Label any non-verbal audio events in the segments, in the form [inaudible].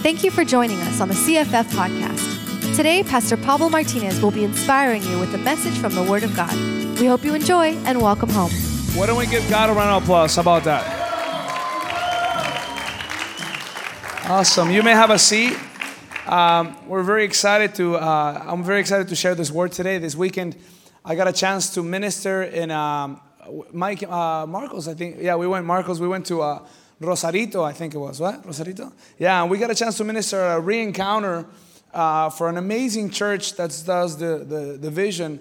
Thank you for joining us on the CFF podcast. Today, Pastor Pablo Martinez will be inspiring you with a message from the Word of God. We hope you enjoy and welcome home. Why don't we give God a round of applause? How about that? Awesome. You may have a seat. Um, we're very excited to. Uh, I'm very excited to share this word today. This weekend, I got a chance to minister in um, Mike uh, Marcos. I think. Yeah, we went Marcos. We went to uh, Rosarito. I think it was what Rosarito. Yeah, we got a chance to minister a re-encounter uh, for an amazing church that does the, the the vision,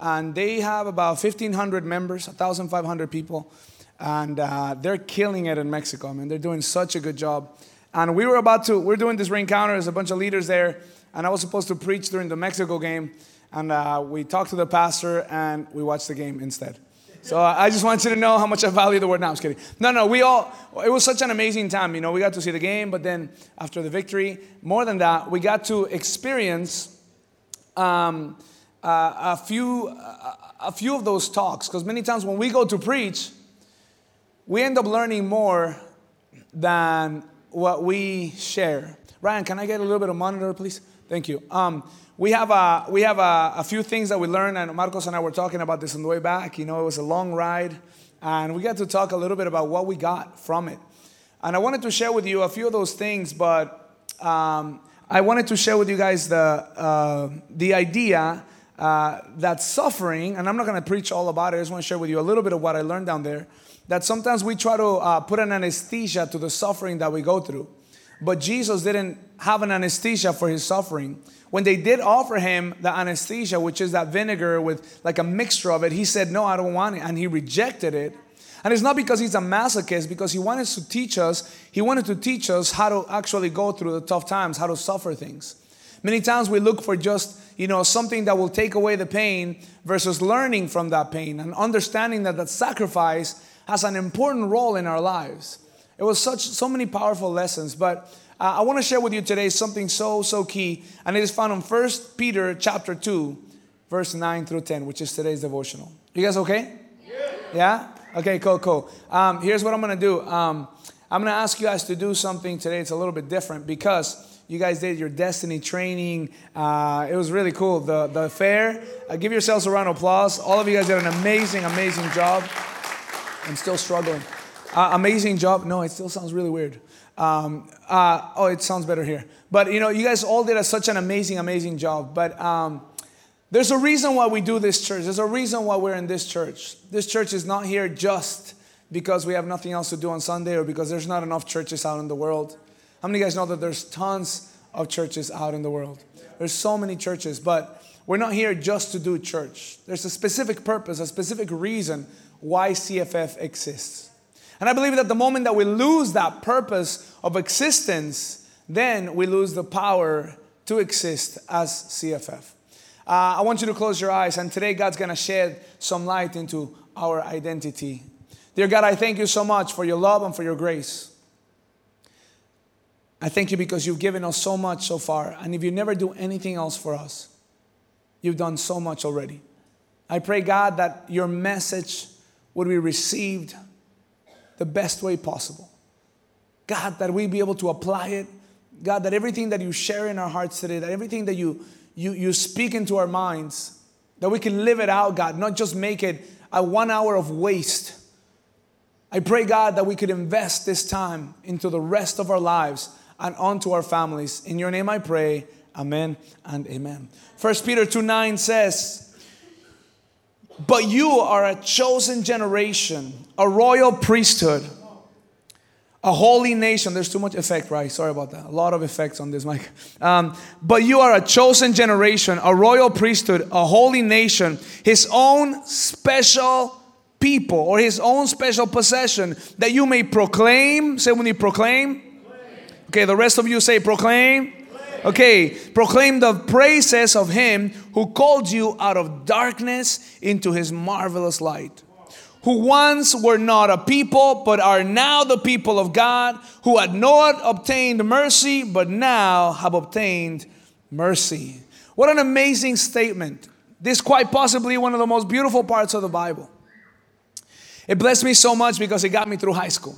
and they have about 1,500 members, 1,500 people, and uh, they're killing it in Mexico. I mean, they're doing such a good job. And we were about to, we're doing this re-encounter. There's a bunch of leaders there. And I was supposed to preach during the Mexico game. And uh, we talked to the pastor and we watched the game instead. So I just want you to know how much I value the word. No, I'm just kidding. No, no, we all, it was such an amazing time. You know, we got to see the game, but then after the victory, more than that, we got to experience um, uh, a, few, uh, a few of those talks. Because many times when we go to preach, we end up learning more than what we share. Ryan, can I get a little bit of monitor, please? Thank you. Um, we have, a, we have a, a, few things that we learned, and Marcos and I were talking about this on the way back. You know, it was a long ride, and we got to talk a little bit about what we got from it. And I wanted to share with you a few of those things, but um, I wanted to share with you guys the, uh, the idea uh, that suffering, and I'm not going to preach all about it, I just want to share with you a little bit of what I learned down there that sometimes we try to uh, put an anesthesia to the suffering that we go through. But Jesus didn't have an anesthesia for his suffering. When they did offer him the anesthesia, which is that vinegar with like a mixture of it, he said, No, I don't want it. And he rejected it. And it's not because he's a masochist, because he wanted to teach us, he wanted to teach us how to actually go through the tough times, how to suffer things. Many times we look for just, you know, something that will take away the pain versus learning from that pain and understanding that that sacrifice has an important role in our lives. It was such so many powerful lessons, but uh, I want to share with you today something so so key, and it is found in First Peter chapter two, verse nine through ten, which is today's devotional. You guys okay? Yeah. yeah? Okay, cool, cool. Um, here's what I'm gonna do. Um, I'm gonna ask you guys to do something today. It's a little bit different because you guys did your destiny training. Uh, it was really cool. The the fair. Uh, give yourselves a round of applause. All of you guys did an amazing, amazing job. I'm still struggling. Uh, amazing job. No, it still sounds really weird. Um, uh, oh, it sounds better here. But you know, you guys all did a, such an amazing, amazing job. But um, there's a reason why we do this church. There's a reason why we're in this church. This church is not here just because we have nothing else to do on Sunday or because there's not enough churches out in the world. How many of you guys know that there's tons of churches out in the world? There's so many churches, but we're not here just to do church. There's a specific purpose, a specific reason why CFF exists. And I believe that the moment that we lose that purpose of existence, then we lose the power to exist as CFF. Uh, I want you to close your eyes, and today God's gonna shed some light into our identity. Dear God, I thank you so much for your love and for your grace. I thank you because you've given us so much so far, and if you never do anything else for us, you've done so much already. I pray, God, that your message would be received the best way possible. God, that we be able to apply it. God, that everything that you share in our hearts today, that everything that you, you, you speak into our minds, that we can live it out, God, not just make it a one hour of waste. I pray, God, that we could invest this time into the rest of our lives and onto our families. In your name I pray. Amen and amen. First Peter 2 9 says, but you are a chosen generation, a royal priesthood, a holy nation. There's too much effect, right? Sorry about that. A lot of effects on this mic. Um, but you are a chosen generation, a royal priesthood, a holy nation, his own special people or his own special possession that you may proclaim. Say when you proclaim. Okay, the rest of you say proclaim Okay, proclaim the praises of him who called you out of darkness into his marvelous light. Who once were not a people, but are now the people of God, who had not obtained mercy, but now have obtained mercy. What an amazing statement. This quite possibly one of the most beautiful parts of the Bible. It blessed me so much because it got me through high school.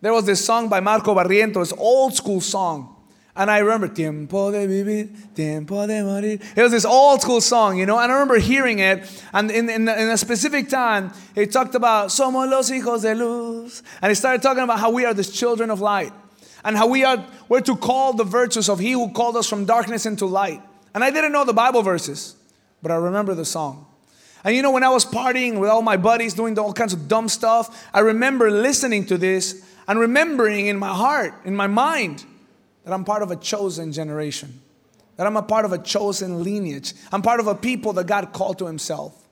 There was this song by Marco Barrientos, old school song And I remember, Tiempo de vivir, tiempo de morir. It was this old school song, you know, and I remember hearing it. And in, in, in, a specific time, it talked about, Somos los hijos de luz. And it started talking about how we are the children of light. And how we are, we're to call the virtues of He who called us from darkness into light. And I didn't know the Bible verses, but I remember the song. And you know, when I was partying with all my buddies, doing all kinds of dumb stuff, I remember listening to this and remembering in my heart, in my mind, that I'm part of a chosen generation, that I'm a part of a chosen lineage. I'm part of a people that God called to Himself.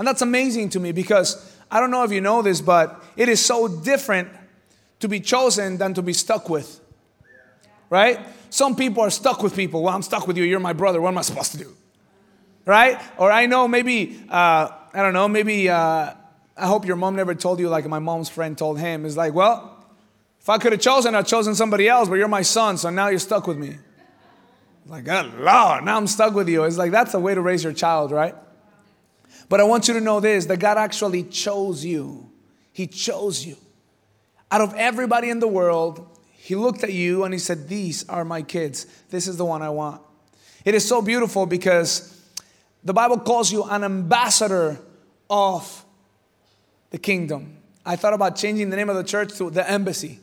And that's amazing to me because I don't know if you know this, but it is so different to be chosen than to be stuck with. Right? Some people are stuck with people. Well, I'm stuck with you. You're my brother. What am I supposed to do? Right? Or I know maybe, uh, I don't know, maybe, uh, I hope your mom never told you, like my mom's friend told him, is like, well, if I could have chosen, I'd chosen somebody else, but you're my son, so now you're stuck with me. Like, oh, Lord, now I'm stuck with you. It's like that's a way to raise your child, right? But I want you to know this that God actually chose you. He chose you. Out of everybody in the world, He looked at you and He said, These are my kids. This is the one I want. It is so beautiful because the Bible calls you an ambassador of the kingdom. I thought about changing the name of the church to the embassy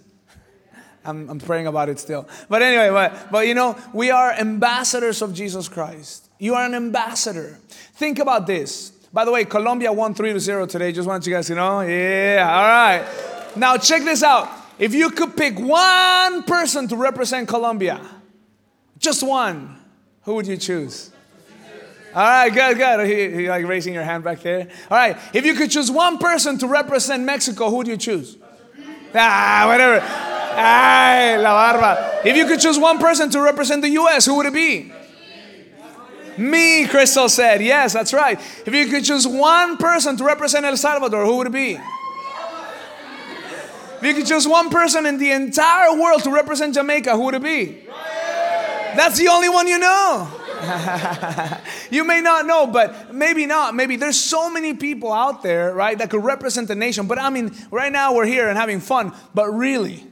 I'm, I'm praying about it still. But anyway, but, but you know, we are ambassadors of Jesus Christ. You are an ambassador. Think about this. By the way, Colombia won 3 to 0 today. Just want you guys to know. Yeah, all right. Now, check this out. If you could pick one person to represent Colombia, just one, who would you choose? All right, good, good. He, he, like raising your hand back there. All right, if you could choose one person to represent Mexico, who would you choose? Ah, whatever. Ay, la barba. If you could choose one person to represent the U.S., who would it be? Me, Crystal said. Yes, that's right. If you could choose one person to represent El Salvador, who would it be? If you could choose one person in the entire world to represent Jamaica, who would it be? That's the only one you know. [laughs] you may not know, but maybe not. Maybe there's so many people out there, right, that could represent the nation. But I mean, right now we're here and having fun. But really,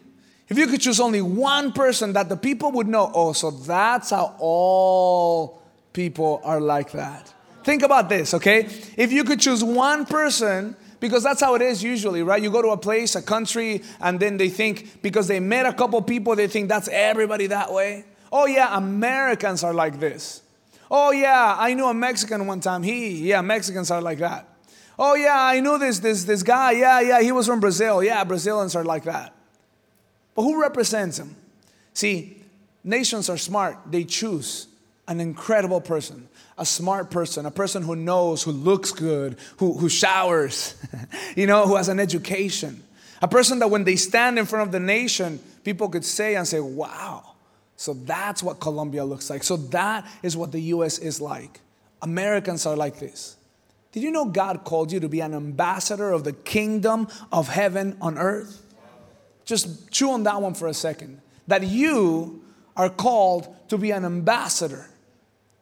if you could choose only one person that the people would know, oh, so that's how all people are like that. Think about this, okay? If you could choose one person, because that's how it is usually, right? You go to a place, a country, and then they think because they met a couple people, they think that's everybody that way. Oh, yeah, Americans are like this. Oh, yeah, I knew a Mexican one time. He, yeah, Mexicans are like that. Oh, yeah, I knew this, this, this guy. Yeah, yeah, he was from Brazil. Yeah, Brazilians are like that. But who represents him? See, nations are smart. They choose an incredible person, a smart person, a person who knows, who looks good, who, who showers, [laughs] you know, who has an education. A person that when they stand in front of the nation, people could say and say, wow. So that's what Colombia looks like. So that is what the US is like. Americans are like this. Did you know God called you to be an ambassador of the kingdom of heaven on earth? Just chew on that one for a second. That you are called to be an ambassador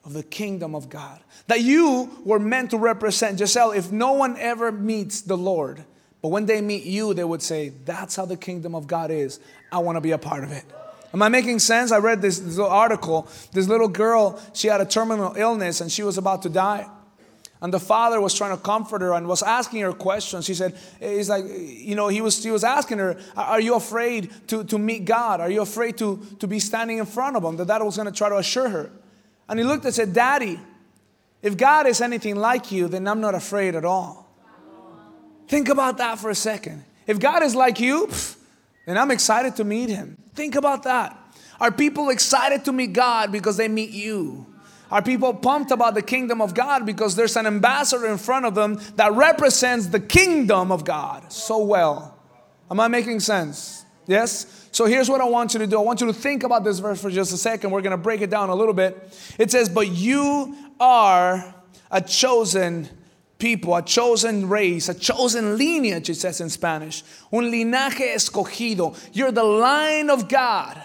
of the kingdom of God. That you were meant to represent. Giselle, if no one ever meets the Lord, but when they meet you, they would say, That's how the kingdom of God is. I want to be a part of it. Am I making sense? I read this, this little article. This little girl, she had a terminal illness and she was about to die. And the father was trying to comfort her and was asking her questions. He said, He's like, you know, he was, he was asking her, Are you afraid to, to meet God? Are you afraid to, to be standing in front of him? The dad was going to try to assure her. And he looked and said, Daddy, if God is anything like you, then I'm not afraid at all. Think about that for a second. If God is like you, then I'm excited to meet him. Think about that. Are people excited to meet God because they meet you? Are people pumped about the kingdom of God because there's an ambassador in front of them that represents the kingdom of God so well? Am I making sense? Yes? So here's what I want you to do. I want you to think about this verse for just a second. We're going to break it down a little bit. It says, But you are a chosen people, a chosen race, a chosen lineage, it says in Spanish. Un linaje escogido. You're the line of God.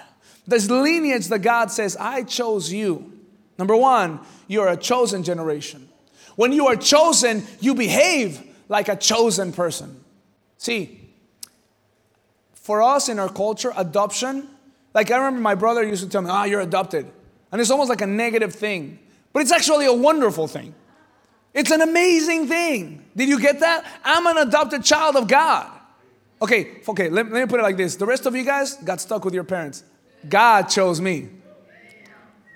This lineage that God says, I chose you. Number one, you're a chosen generation. When you are chosen, you behave like a chosen person. See, for us in our culture, adoption Like I remember my brother used to tell me, ah, you're adopted. And it's almost like a negative thing. But it's actually a wonderful thing. It's an amazing thing. Did you get that? I'm an adopted child of God. Okay, okay, let, let me put it like this. The rest of you guys got stuck with your parents. God chose me.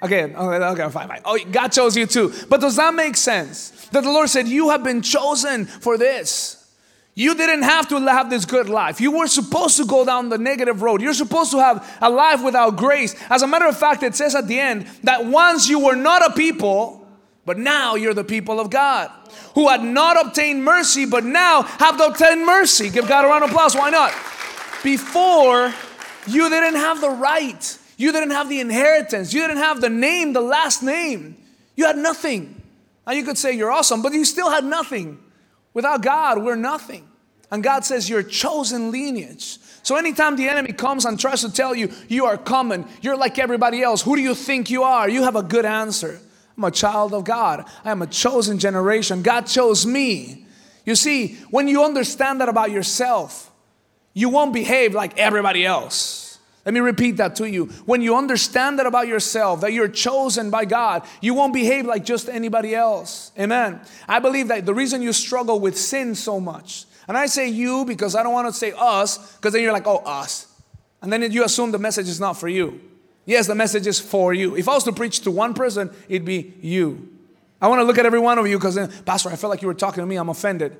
Okay, okay, okay, fine, fine. Oh, God chose you too. But does that make sense? That the Lord said, You have been chosen for this. You didn't have to have this good life. You were supposed to go down the negative road. You're supposed to have a life without grace. As a matter of fact, it says at the end that once you were not a people, but now you're the people of God who had not obtained mercy, but now have obtained mercy. Give God a round of applause. Why not? Before, you didn't have the right, you didn't have the inheritance, you didn't have the name, the last name. You had nothing. Now you could say you're awesome, but you still had nothing. Without God, we're nothing. And God says you're chosen lineage. So anytime the enemy comes and tries to tell you you are common, you're like everybody else, who do you think you are? You have a good answer. I'm a child of God. I am a chosen generation. God chose me. You see, when you understand that about yourself, you won't behave like everybody else. Let me repeat that to you. When you understand that about yourself, that you're chosen by God, you won't behave like just anybody else. Amen. I believe that the reason you struggle with sin so much, and I say you because I don't want to say us, because then you're like, oh, us. And then you assume the message is not for you. Yes, the message is for you. If I was to preach to one person, it'd be you. I want to look at every one of you because, uh, Pastor, I felt like you were talking to me. I'm offended.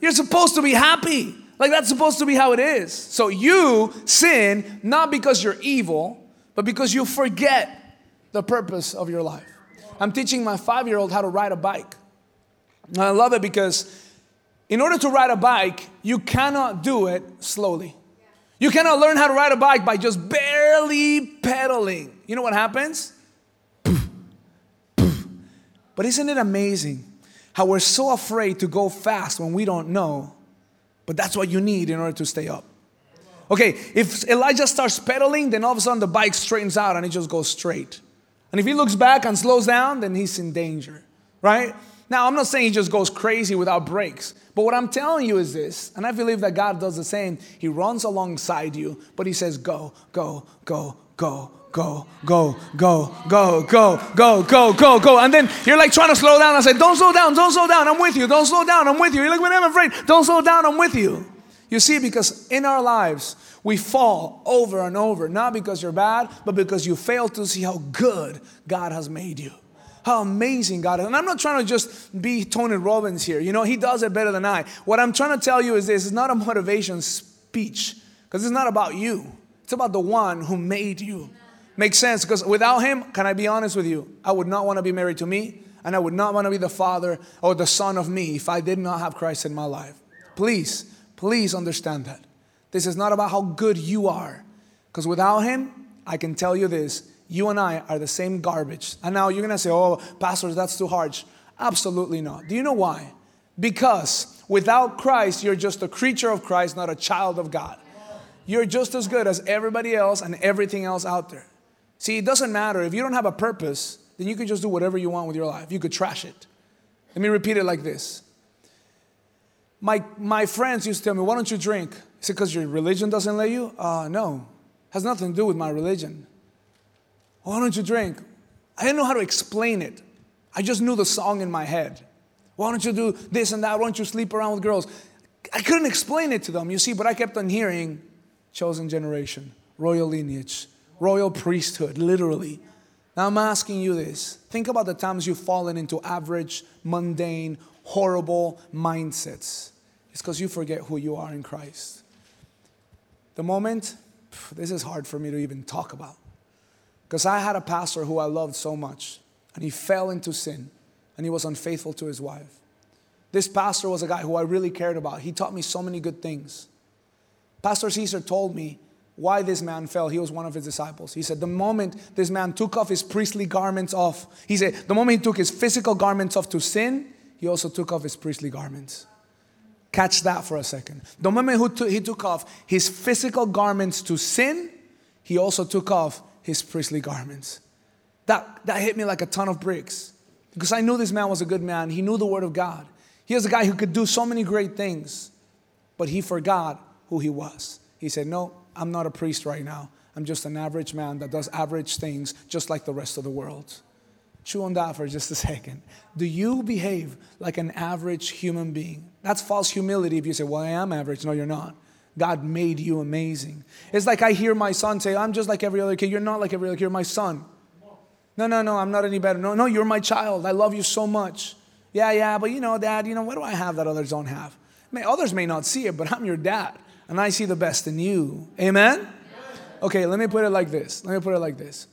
You're supposed to be happy. Like that's supposed to be how it is. So you sin not because you're evil, but because you forget the purpose of your life. I'm teaching my five year old how to ride a bike. And I love it because in order to ride a bike, you cannot do it slowly. You cannot learn how to ride a bike by just barely pedaling. You know what happens? But isn't it amazing how we're so afraid to go fast when we don't know? But that's what you need in order to stay up. Okay, if Elijah starts pedaling, then all of a sudden the bike straightens out and it just goes straight. And if he looks back and slows down, then he's in danger, right? Now, I'm not saying he just goes crazy without brakes, but what I'm telling you is this, and I believe that God does the same. He runs alongside you, but He says, Go, go, go, go, go, go, go, go, go, go, go, go, go. And then you're like trying to slow down. I say, Don't slow down, don't slow down, I'm with you. Don't slow down, I'm with you. You're like, When I'm afraid, don't slow down, I'm with you. You see, because in our lives, we fall over and over, not because you're bad, but because you fail to see how good God has made you how amazing God is. And I'm not trying to just be Tony Robbins here. You know, he does it better than I. What I'm trying to tell you is this it's not a motivation speech because it's not about you, it's about the one who made you. Makes sense because without him, can I be honest with you? I would not want to be married to me, and I would not want to be the father or the son of me if I did not have Christ in my life. Please, please understand that. This is not about how good you are, because without him, I can tell you this you and I are the same garbage. And now you're gonna say, oh, pastors, that's too harsh. Absolutely not. Do you know why? Because without Christ, you're just a creature of Christ, not a child of God. You're just as good as everybody else and everything else out there. See, it doesn't matter. If you don't have a purpose, then you can just do whatever you want with your life. You could trash it. Let me repeat it like this. My, my friends used to tell me, why don't you drink? Is it because your religion doesn't let you? Uh, no. Has nothing to do with my religion. Why don't you drink? I didn't know how to explain it. I just knew the song in my head. Why don't you do this and that? Why don't you sleep around with girls? I couldn't explain it to them, you see, but I kept on hearing chosen generation, royal lineage, royal priesthood, literally. Now I'm asking you this. Think about the times you've fallen into average, mundane, horrible mindsets. It's because you forget who you are in Christ. The moment, this is hard for me to even talk about. Because I had a pastor who I loved so much, and he fell into sin, and he was unfaithful to his wife. This pastor was a guy who I really cared about. He taught me so many good things. Pastor Caesar told me why this man fell. He was one of his disciples. He said, The moment this man took off his priestly garments off, he said, the moment he took his physical garments off to sin, he also took off his priestly garments. Catch that for a second. The moment he took off his physical garments to sin, he also took off his priestly garments. That, that hit me like a ton of bricks because I knew this man was a good man. He knew the Word of God. He was a guy who could do so many great things, but he forgot who he was. He said, No, I'm not a priest right now. I'm just an average man that does average things just like the rest of the world. Chew on that for just a [laughs] second. Do you behave like an average human being? That's false humility if you say, Well, I am average. No, you're not. God made you amazing. It's like I hear my son say, I'm just like every other kid. You're not like every other kid. You're my son. No, no, no, I'm not any better. No, no, you're my child. I love you so much. Yeah, yeah, but you know, dad, you know, what do I have that others don't have? May, others may not see it, but I'm your dad, and I see the best in you. Amen? Okay, let me put it like this. Let me put it like this.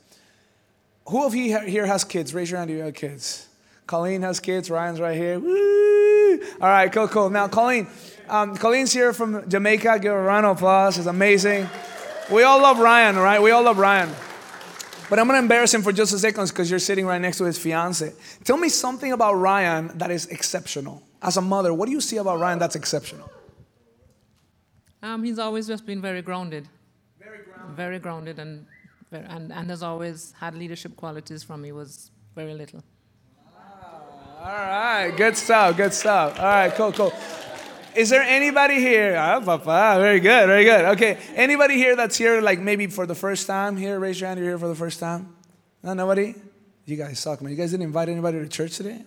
Who of you here has kids? Raise your hand if you have kids. Colleen has kids. Ryan's right here. Woo! All right, cool, cool. Now, Colleen, um, Colleen's here from Jamaica. Give her a round of applause. It's amazing. We all love Ryan, right? We all love Ryan. But I'm going to embarrass him for just a second because you're sitting right next to his fiance. Tell me something about Ryan that is exceptional. As a mother, what do you see about Ryan that's exceptional? Um, he's always just been very grounded. Very grounded. Very grounded and, very, and, and has always had leadership qualities from he was very little. Ah, all right, good stuff, good stuff. All right, cool, cool. Is there anybody here? Ah, papa, very good, very good. Okay, anybody here that's here like maybe for the first time here? Raise your hand. You're here for the first time. No, nobody. You guys suck, man. You guys didn't invite anybody to church today.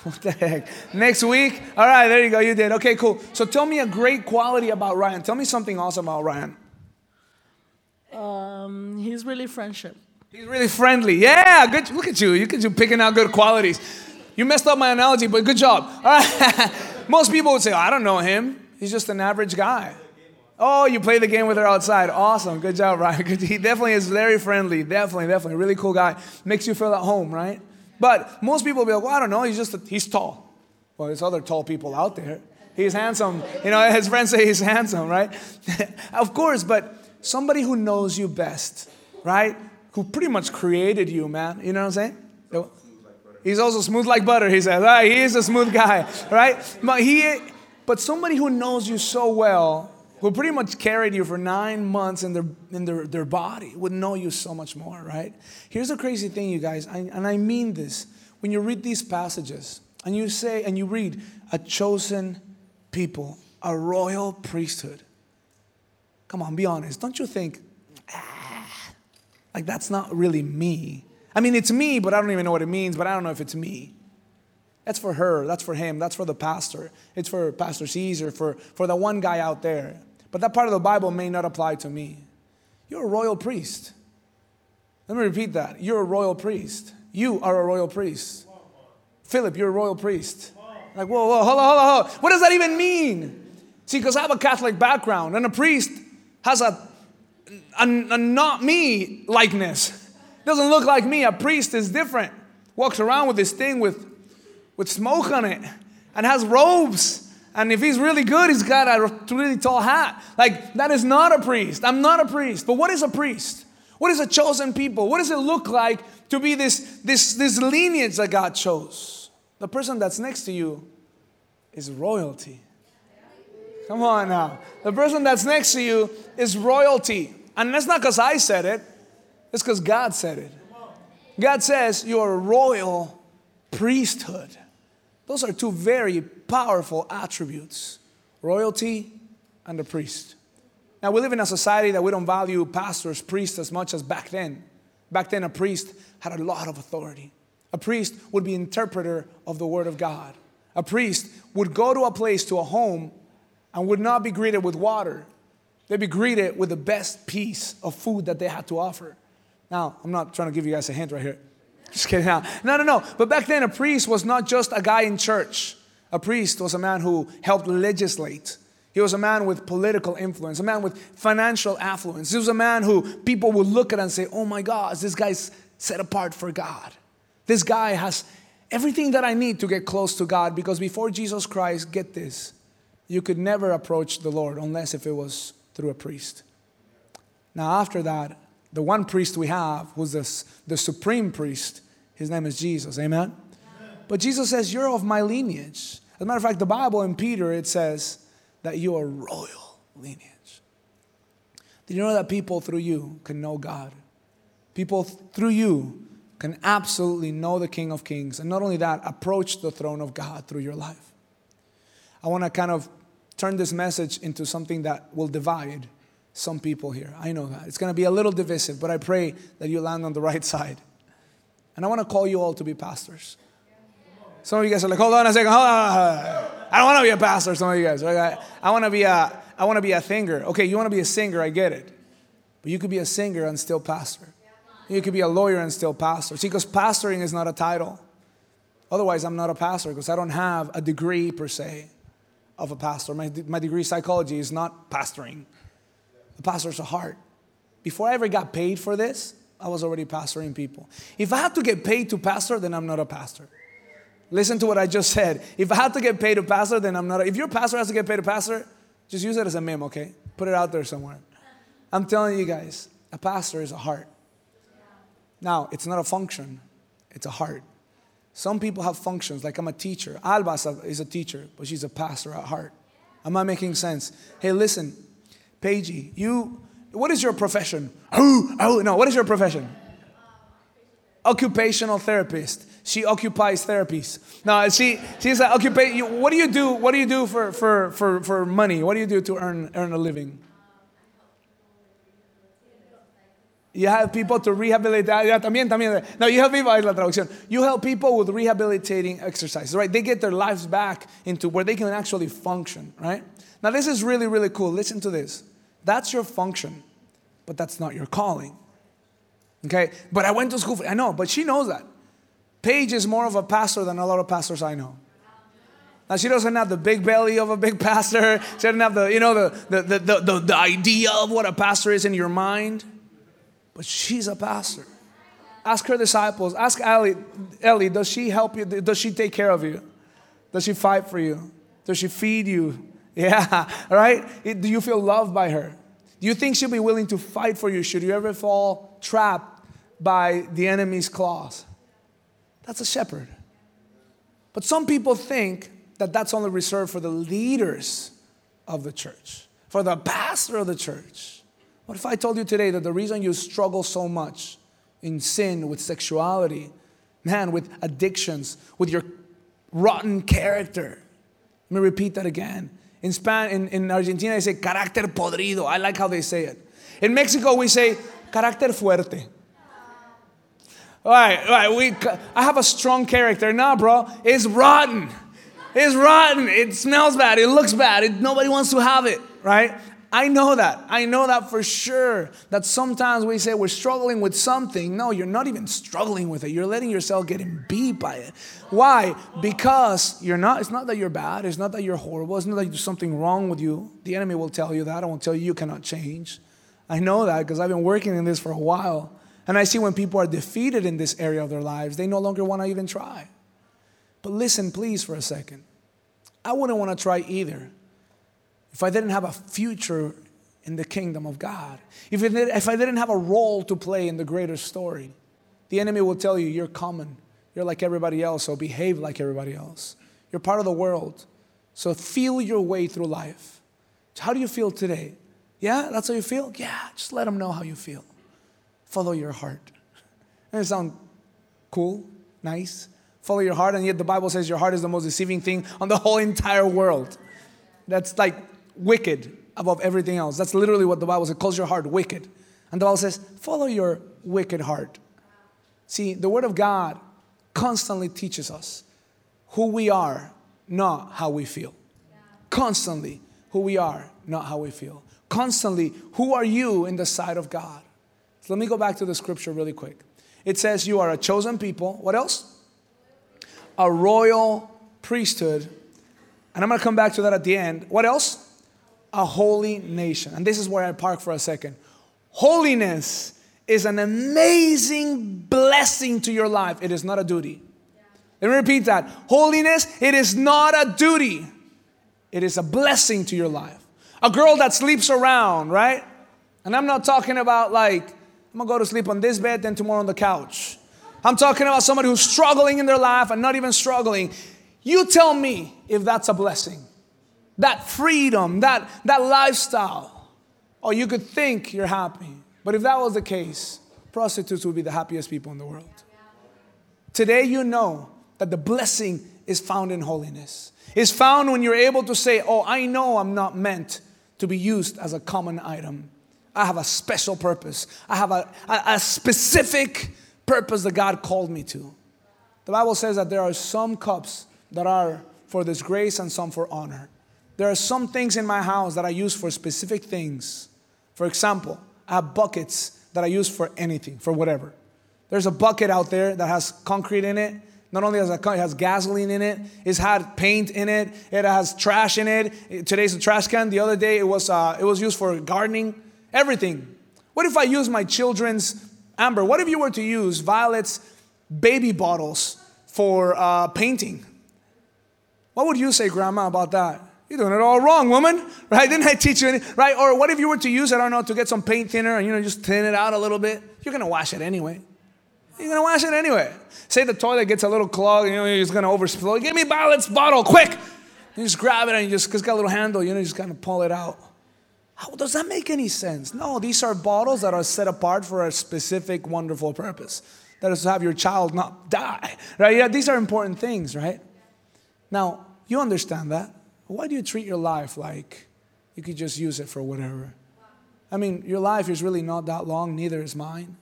[laughs] What the heck? Next week? All right, there you go. You did. Okay, cool. So tell me a great quality about Ryan. Tell me something awesome about Ryan. Um, he's really friendship. He's really friendly. Yeah, good. Look at you. You could you picking out good qualities. You messed up my analogy, but good job. All right. [laughs] Most people would say, oh, I don't know him. He's just an average guy. Oh, you play the game with her outside. Awesome. Good job, Ryan. [laughs] He definitely is very friendly. Definitely, definitely. Really cool guy. Makes you feel at home, right? But most people will be like, well, I don't know. He's just, a, he's tall. Well, there's other tall people out there. He's handsome. You know, [laughs] his friends say he's handsome, right? [laughs] of course, but somebody who knows you best, right? Who pretty much created you, man. You know what I'm saying? He's also smooth like butter, he says. Ah, he is a smooth guy, [laughs] right? But, he, but somebody who knows you so well, who pretty much carried you for nine months in their, in their, their body, would know you so much more, right? Here's the crazy thing, you guys, I, and I mean this. When you read these passages, and you say, and you read, a chosen people, a royal priesthood. Come on, be honest. Don't you think, ah, like that's not really me? I mean, it's me, but I don't even know what it means, but I don't know if it's me. That's for her, that's for him, that's for the pastor. It's for Pastor Caesar, for, for the one guy out there. But that part of the Bible may not apply to me. You're a royal priest. Let me repeat that. You're a royal priest. You are a royal priest. Philip, you're a royal priest. Like, whoa, whoa, hold on, hold on, hold on. What does that even mean? See, because I have a Catholic background, and a priest has a, a, a not me likeness. Doesn't look like me. A priest is different. Walks around with this thing with, with smoke on it and has robes. And if he's really good, he's got a really tall hat. Like, that is not a priest. I'm not a priest. But what is a priest? What is a chosen people? What does it look like to be this, this, this lineage that God chose? The person that's next to you is royalty. Come on now. The person that's next to you is royalty. And that's not because I said it, it's because God said it. God says you're a royal priesthood. Those are two very powerful attributes royalty and the priest. Now, we live in a society that we don't value pastors, priests as much as back then. Back then, a priest had a lot of authority. A priest would be interpreter of the word of God. A priest would go to a place, to a home, and would not be greeted with water. They'd be greeted with the best piece of food that they had to offer. Now, I'm not trying to give you guys a hint right here. Just kidding. No, no, no. But back then, a priest was not just a guy in church. A priest was a man who helped legislate. He was a man with political influence, a man with financial affluence. He was a man who people would look at and say, oh my God, this guy's set apart for God. This guy has everything that I need to get close to God because before Jesus Christ, get this, you could never approach the Lord unless if it was through a priest. Now, after that, the one priest we have, who's the, the supreme priest, his name is Jesus. Amen? Amen? But Jesus says, You're of my lineage. As a matter of fact, the Bible in Peter, it says that you are royal lineage. Did you know that people through you can know God? People through you can absolutely know the King of Kings. And not only that, approach the throne of God through your life. I want to kind of turn this message into something that will divide some people here. I know that. It's going to be a little divisive, but I pray that you land on the right side. And I want to call you all to be pastors. Some of you guys are like, hold on a second, hold on. I don't want to be a pastor, some of you guys. are I, I want to be a, I want to be a singer. Okay, you want to be a singer, I get it. But you could be a singer and still pastor. You could be a lawyer and still pastor. See, because pastoring is not a title. Otherwise, I'm not a pastor because I don't have a degree per se of a pastor. My, my degree psychology is not pastoring. Pastor's a heart. Before I ever got paid for this, I was already pastoring people. If I had to get paid to pastor, then I'm not a pastor. Listen to what I just said. If I had to get paid to pastor, then I'm not. A, if your pastor has to get paid to pastor, just use it as a meme, okay? Put it out there somewhere. I'm telling you guys, a pastor is a heart. Now, it's not a function, it's a heart. Some people have functions, like I'm a teacher. Alba is a teacher, but she's a pastor at heart. Am I making sense? Hey, listen, Paige, you, what is your profession? Oh, oh, no, what is your profession? Occupational therapist. She occupies therapies. Now she she's like, occupy. What do you do? What do you do for, for, for, for money? What do you do to earn earn a living? You have people to rehabilitate. Ah, también, también. No, you help people. La traducción. You help people with rehabilitating exercises, right? They get their lives back into where they can actually function, right? Now, this is really, really cool. Listen to this. That's your function, but that's not your calling. Okay? But I went to school for, I know, but she knows that. Paige is more of a pastor than a lot of pastors I know. Now she doesn't have the big belly of a big pastor. She doesn't have the, you know, the, the, the, the, the idea of what a pastor is in your mind. But she's a pastor. Ask her disciples. Ask Ellie, Ellie, does she help you? Does she take care of you? Does she fight for you? Does she feed you? [laughs] Yeah, right? Do you feel loved by her? Do you think she'll be willing to fight for you should you ever fall trapped by the enemy's claws? That's a shepherd. But some people think that that's only reserved for the leaders of the church, for the pastor of the church. What if I told you today that the reason you struggle so much in sin, with sexuality, man, with addictions, with your rotten character? Let me repeat that again. In, Spain, in, in Argentina, they say carácter podrido. I like how they say it. In Mexico, we say carácter fuerte. All right, all right. We, I have a strong character. Nah, bro, it's rotten. It's rotten. It smells bad. It looks bad. It, nobody wants to have it, right? I know that. I know that for sure. That sometimes we say we're struggling with something. No, you're not even struggling with it. You're letting yourself get beat by it. Why? Because you're not, it's not that you're bad. It's not that you're horrible. It's not that there's something wrong with you. The enemy will tell you that. I won't tell you you cannot change. I know that because I've been working in this for a while. And I see when people are defeated in this area of their lives, they no longer want to even try. But listen, please, for a second. I wouldn't want to try either if I didn't have a future in the kingdom of God, if, it, if I didn't have a role to play in the greater story. The enemy will tell you, you're common. You're like everybody else, so behave like everybody else. You're part of the world. So feel your way through life. How do you feel today? Yeah, that's how you feel? Yeah, just let them know how you feel follow your heart. Doesn't it sound cool? Nice? Follow your heart, and yet the Bible says your heart is the most deceiving thing on the whole entire world. That's like wicked above everything else. That's literally what the Bible says. It calls your heart wicked. And the Bible says, follow your wicked heart. See, the Word of God constantly teaches us who we are, not how we feel. Constantly, who we are, not how we feel. Constantly, who are you in the sight of God? So let me go back to the scripture really quick. It says, You are a chosen people. What else? A royal priesthood. And I'm going to come back to that at the end. What else? A holy nation. And this is where I park for a second. Holiness is an amazing blessing to your life, it is not a duty. Let me repeat that. Holiness, it is not a duty, it is a blessing to your life. A girl that sleeps around, right? And I'm not talking about like I'm gonna go to sleep on this bed, then tomorrow on the couch. I'm talking about somebody who's struggling in their life and not even struggling. You tell me if that's a blessing. That freedom, that, that lifestyle. Or you could think you're happy. But if that was the case, prostitutes would be the happiest people in the world. Today, you know that the blessing is found in holiness. It's found when you're able to say, Oh, I know I'm not meant to be used as a common item. I have a special purpose. I have a, a, a specific purpose that God called me to. The Bible says that there are some cups that are for disgrace and some for honor. There are some things in my house that I use for specific things. For example, I have buckets that I use for anything, for whatever. There's a bucket out there that has concrete in it. Not only has it has gasoline in it, it's had paint in it, it has trash in it. Today's a trash can. The other day it was uh, it was used for gardening. Everything. What if I use my children's Amber? What if you were to use Violet's baby bottles for uh, painting? What would you say, Grandma, about that? You're doing it all wrong, woman. [laughs] Right? Didn't I teach you any? Right? Or what if you were to use, I don't know, to get some paint thinner and you know just thin it out a little bit? You're gonna wash it anyway. You're gonna wash it anyway. Say the toilet gets a little clogged, you know, you're just gonna overspill. Give me Violet's bottle, quick! You just grab it and you just, it's got a little handle, you know, you just kind of pull it out. How does that make any sense? No, these are bottles that are set apart for a specific, wonderful purpose. That is to have your child not die, right? Yeah, these are important things, right? Now, you understand that. Why do you treat your life like you could just use it for whatever? I mean, your life is really not that long, neither is mine.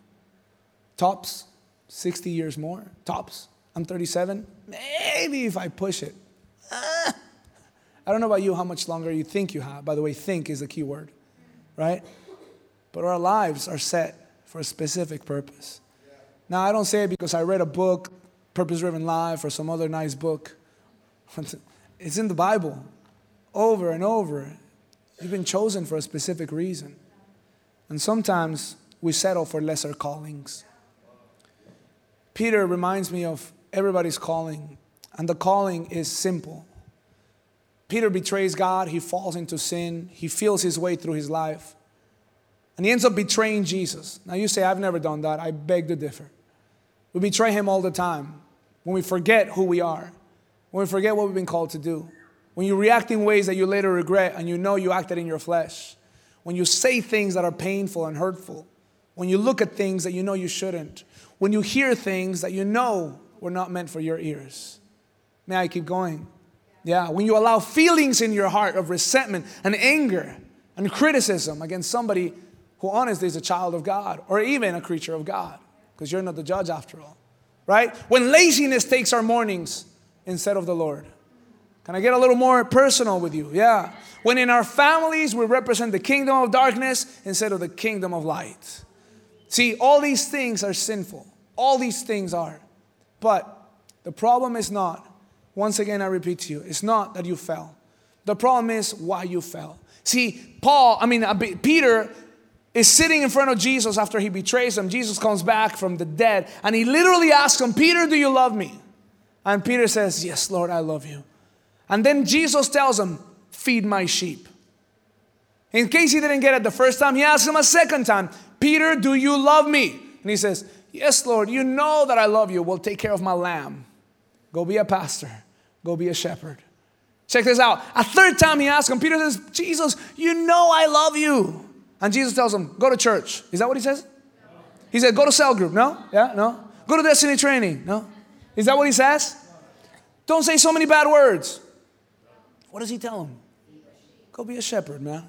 Tops, 60 years more. Tops. I'm 37. Maybe if I push it. Ah. I don't know about you how much longer you think you have. By the way, think is the key word, right? But our lives are set for a specific purpose. Now, I don't say it because I read a book, Purpose Driven Life, or some other nice book. [laughs] It's in the Bible over and over. You've been chosen for a specific reason. And sometimes we settle for lesser callings. Peter reminds me of everybody's calling, and the calling is simple. Peter betrays God, he falls into sin, he feels his way through his life, and he ends up betraying Jesus. Now you say, I've never done that. I beg to differ. We betray him all the time when we forget who we are, when we forget what we've been called to do, when you react in ways that you later regret and you know you acted in your flesh, when you say things that are painful and hurtful, when you look at things that you know you shouldn't, when you hear things that you know were not meant for your ears. May I keep going? Yeah, when you allow feelings in your heart of resentment and anger and criticism against somebody who honestly is a child of God or even a creature of God, because you're not the judge after all, right? When laziness takes our mornings instead of the Lord. Can I get a little more personal with you? Yeah. When in our families we represent the kingdom of darkness instead of the kingdom of light. See, all these things are sinful. All these things are. But the problem is not, once again, I repeat to you, it's not that you fell. The problem is why you fell. See, Paul, I mean, uh, Peter is sitting in front of Jesus after he betrays him. Jesus comes back from the dead and he literally asks him, Peter, do you love me? And Peter says, Yes, Lord, I love you. And then Jesus tells him, Feed my sheep. In case he didn't get it the first time, he asks him a second time, Peter, do you love me? And he says, Yes, Lord, you know that I love you. Well, take care of my lamb. Go be a pastor, go be a shepherd. Check this out. A third time he asks him, Peter says, Jesus, you know I love you. And Jesus tells him, Go to church. Is that what he says? He said, Go to cell group. No? Yeah? No? Go to destiny training. No? Is that what he says? Don't say so many bad words. What does he tell him? Go be a shepherd, man.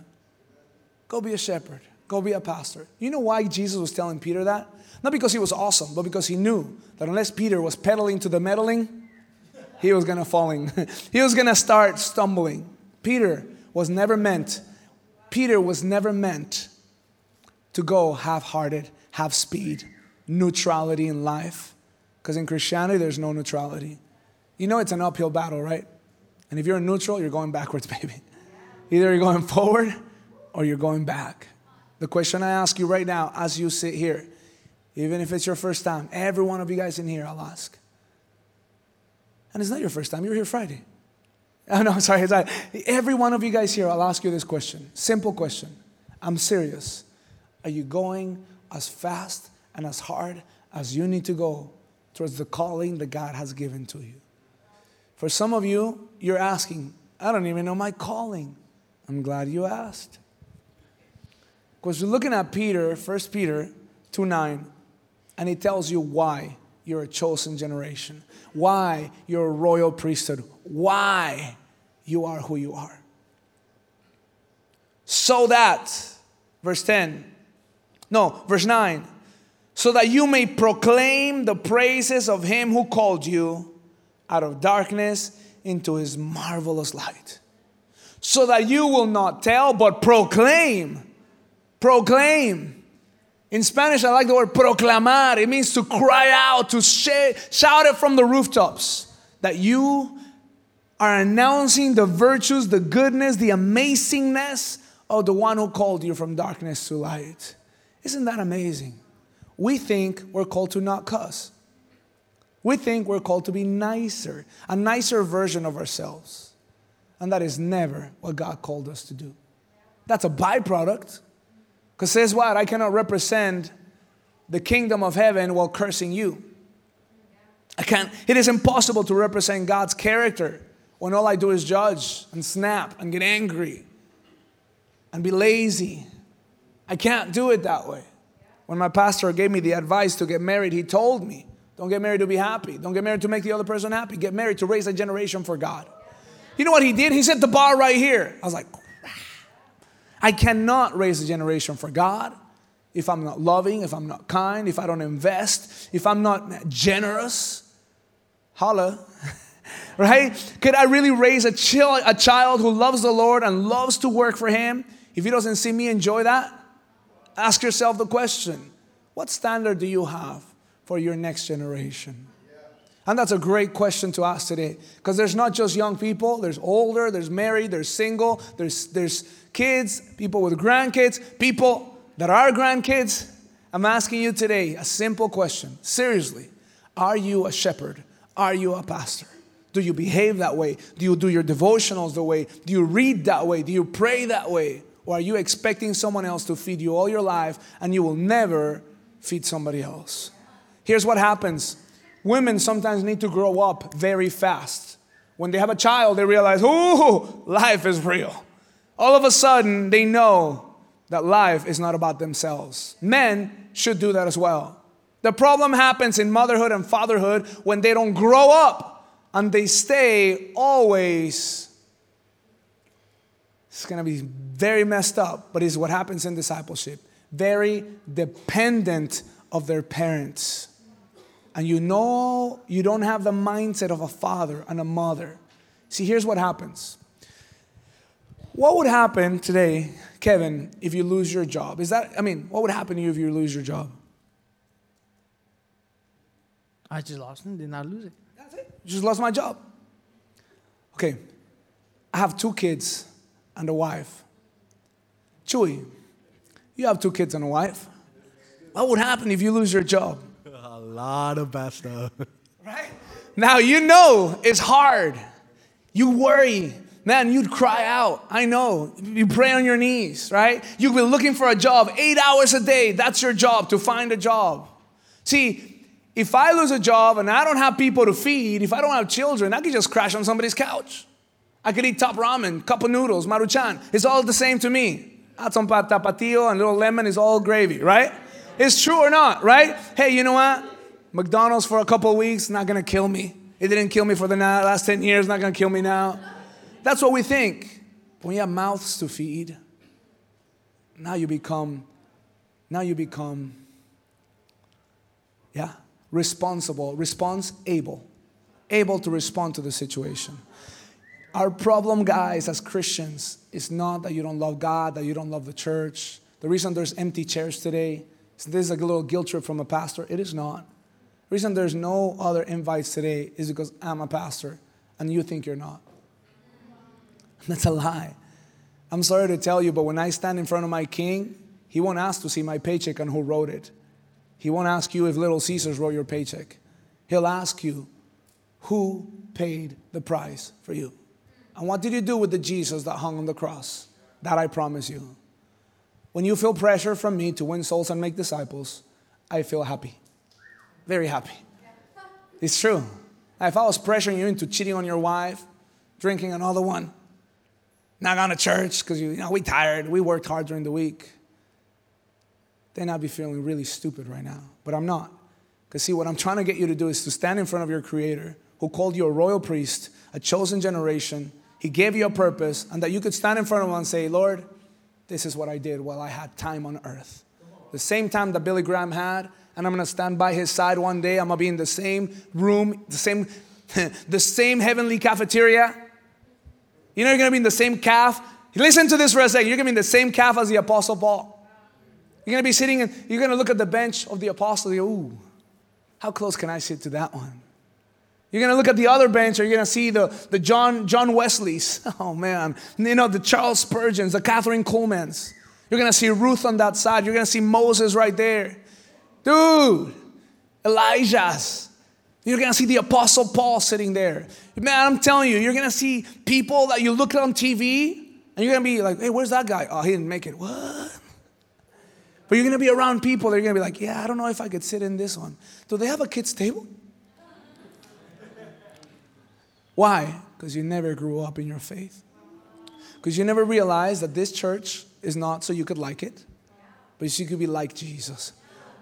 Go be a shepherd. Go be a pastor. You know why Jesus was telling Peter that? Not because he was awesome, but because he knew that unless Peter was pedaling to the meddling, he was gonna falling. [laughs] he was gonna start stumbling. Peter was never meant, Peter was never meant to go half-hearted, half speed, neutrality in life. Because in Christianity, there's no neutrality. You know it's an uphill battle, right? And if you're neutral, you're going backwards, [laughs] baby. Either you're going forward or you're going back. The question I ask you right now, as you sit here, even if it's your first time, every one of you guys in here, I'll ask. And it's not your first time, you were here Friday. [laughs] Oh, no, sorry, sorry. Every one of you guys here, I'll ask you this question. Simple question. I'm serious. Are you going as fast and as hard as you need to go towards the calling that God has given to you? For some of you, you're asking, I don't even know my calling. I'm glad you asked. Because we're looking at Peter, 1 Peter 2 9, and he tells you why you're a chosen generation, why you're a royal priesthood, why you are who you are. So that Verse 10. No, verse 9. So that you may proclaim the praises of him who called you out of darkness into his marvelous light. So that you will not tell, but proclaim. Proclaim. In Spanish, I like the word proclamar. It means to cry out, to sh- shout it from the rooftops that you are announcing the virtues, the goodness, the amazingness of the one who called you from darkness to light. Isn't that amazing? We think we're called to not cuss. We think we're called to be nicer, a nicer version of ourselves. And that is never what God called us to do. That's a byproduct. Because says what? I cannot represent the kingdom of heaven while cursing you. I can't, it is impossible to represent God's character when all I do is judge and snap and get angry and be lazy. I can't do it that way. When my pastor gave me the advice to get married, he told me, don't get married to be happy. Don't get married to make the other person happy. Get married to raise a generation for God. You know what he did? He set the bar right here. I was like, I cannot raise a generation for God if I'm not loving, if I'm not kind, if I don't invest, if I'm not generous. Holla. [laughs] right? Could I really raise a, child, a child who loves the Lord and loves to work for Him if he doesn't see me enjoy that? Ask yourself the question what standard do you have for your next generation? And that's a great question to ask today because there's not just young people, there's older, there's married, there's single, there's, there's kids, people with grandkids, people that are grandkids. I'm asking you today a simple question. Seriously, are you a shepherd? Are you a pastor? Do you behave that way? Do you do your devotionals the way? Do you read that way? Do you pray that way? Or are you expecting someone else to feed you all your life and you will never feed somebody else? Here's what happens women sometimes need to grow up very fast. When they have a child, they realize, ooh, life is real. All of a sudden, they know that life is not about themselves. Men should do that as well. The problem happens in motherhood and fatherhood when they don't grow up and they stay always. It's gonna be very messed up, but it's what happens in discipleship. Very dependent of their parents and you know you don't have the mindset of a father and a mother, see, here's what happens. What would happen today, Kevin, if you lose your job? Is that, I mean, what would happen to you if you lose your job? I just lost it, did not lose it. That's it. Just lost my job. Okay, I have two kids and a wife. Chewy, you have two kids and a wife. What would happen if you lose your job? Lot of bad stuff. [laughs] Right? Now you know it's hard. You worry. Man, you'd cry out. I know. You pray on your knees, right? You've been looking for a job eight hours a day. That's your job, to find a job. See, if I lose a job and I don't have people to feed, if I don't have children, I could just crash on somebody's couch. I could eat top ramen, cup of noodles, maruchan. It's all the same to me. Add some tapatio and little lemon is all gravy, right? It's true or not, right? Hey, you know what? McDonald's for a couple weeks, not gonna kill me. It didn't kill me for the last 10 years, not gonna kill me now. That's what we think. When you have mouths to feed, now you become, now you become, yeah, responsible, response able, able to respond to the situation. Our problem, guys, as Christians, is not that you don't love God, that you don't love the church. The reason there's empty chairs today is this is a little guilt trip from a pastor. It is not. Reason there's no other invites today is because I'm a pastor and you think you're not. That's a lie. I'm sorry to tell you, but when I stand in front of my king, he won't ask to see my paycheck and who wrote it. He won't ask you if Little Caesars wrote your paycheck. He'll ask you who paid the price for you. And what did you do with the Jesus that hung on the cross? That I promise you. When you feel pressure from me to win souls and make disciples, I feel happy very happy. It's true. If I was pressuring you into cheating on your wife, drinking another one, not going to church because you, you know we tired, we worked hard during the week, then I'd be feeling really stupid right now. But I'm not. Because see, what I'm trying to get you to do is to stand in front of your Creator, who called you a royal priest, a chosen generation. He gave you a purpose, and that you could stand in front of Him and say, Lord, this is what I did while I had time on earth. The same time that Billy Graham had, and I'm gonna stand by his side one day. I'm gonna be in the same room, the same, [laughs] the same heavenly cafeteria. You know, you're gonna be in the same calf. Listen to this for a second. You're gonna be in the same calf as the Apostle Paul. You're gonna be sitting and you're gonna look at the bench of the apostle. Go, ooh, how close can I sit to that one? You're gonna look at the other bench, or you're gonna see the, the John, John Wesleys. [laughs] Oh man, you know, the Charles Spurgeons, the Kathryn Kuhlmans. You're gonna see Ruth on that side. You're gonna see Moses right there. Dude, Elijah's. You're gonna see the Apostle Paul sitting there. Man, I'm telling you, you're gonna see people that you look at on TV and you're gonna be like, hey, where's that guy? Oh, he didn't make it. What? But you're gonna be around people that are gonna be like, yeah, I don't know if I could sit in this one. Do they have a kids' table? Why? Because you never grew up in your faith. Because you never realized that this church is not so you could like it, but you could be like Jesus.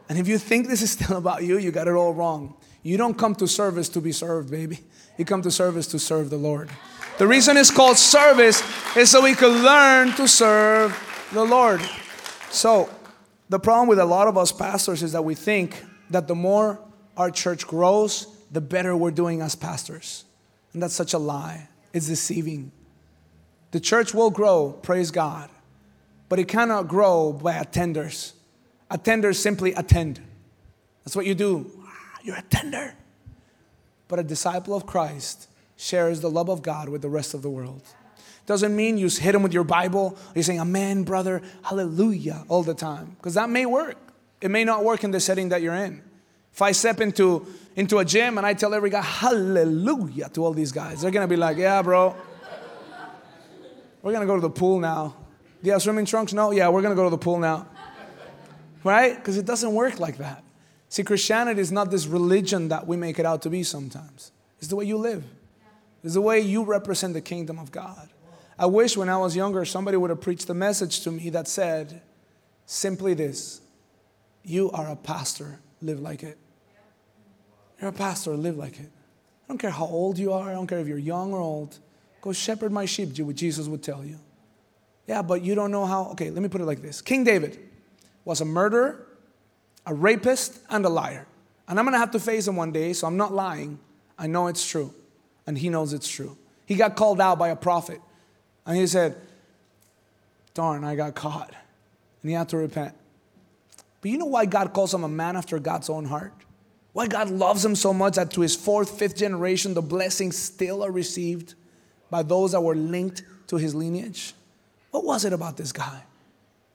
And if you think this is still about you, you got it all wrong. You don't come to service to be served, baby. You come to service to serve the Lord. The reason it's called service is so we can learn to serve the Lord. So, the problem with a lot of us pastors is that we think that the more our church grows, the better we're doing as pastors. And that's such a lie. It's deceiving. The church will grow, praise God, but it cannot grow by attenders. Attenders simply attend. That's what you do. Ah, you're a tender. But a disciple of Christ shares the love of God with the rest of the world. Doesn't mean you hit them with your Bible. You're saying, Amen, brother, hallelujah, all the time. Because that may work. It may not work in the setting that you're in. If I step into, into a gym and I tell every guy, hallelujah, to all these guys, they're gonna be like, yeah, bro, we're gonna go to the pool now. Do you have swimming trunks? No? Yeah, we're gonna go to the pool now. Right? Because it doesn't work like that. See, Christianity is not this religion that we make it out to be sometimes, it's the way you live, it's the way you represent the kingdom of God. I wish when I was younger somebody would have preached a message to me that said simply this You are a pastor, live like it. You're a pastor, live like it. I don't care how old you are, I don't care if you're young or old. Go shepherd my sheep, Jesus would tell you. Yeah, but you don't know how. Okay, let me put it like this King David was a murderer, a rapist, and a liar. And I'm gonna have to face him one day, so I'm not lying. I know it's true, and he knows it's true. He got called out by a prophet. And he said, Darn, I got caught. And he had to repent. But you know why God calls him a man after God's own heart? Why God loves him so much that to his fourth, fifth generation, the blessings still are received by those that were linked to his lineage? What was it about this guy?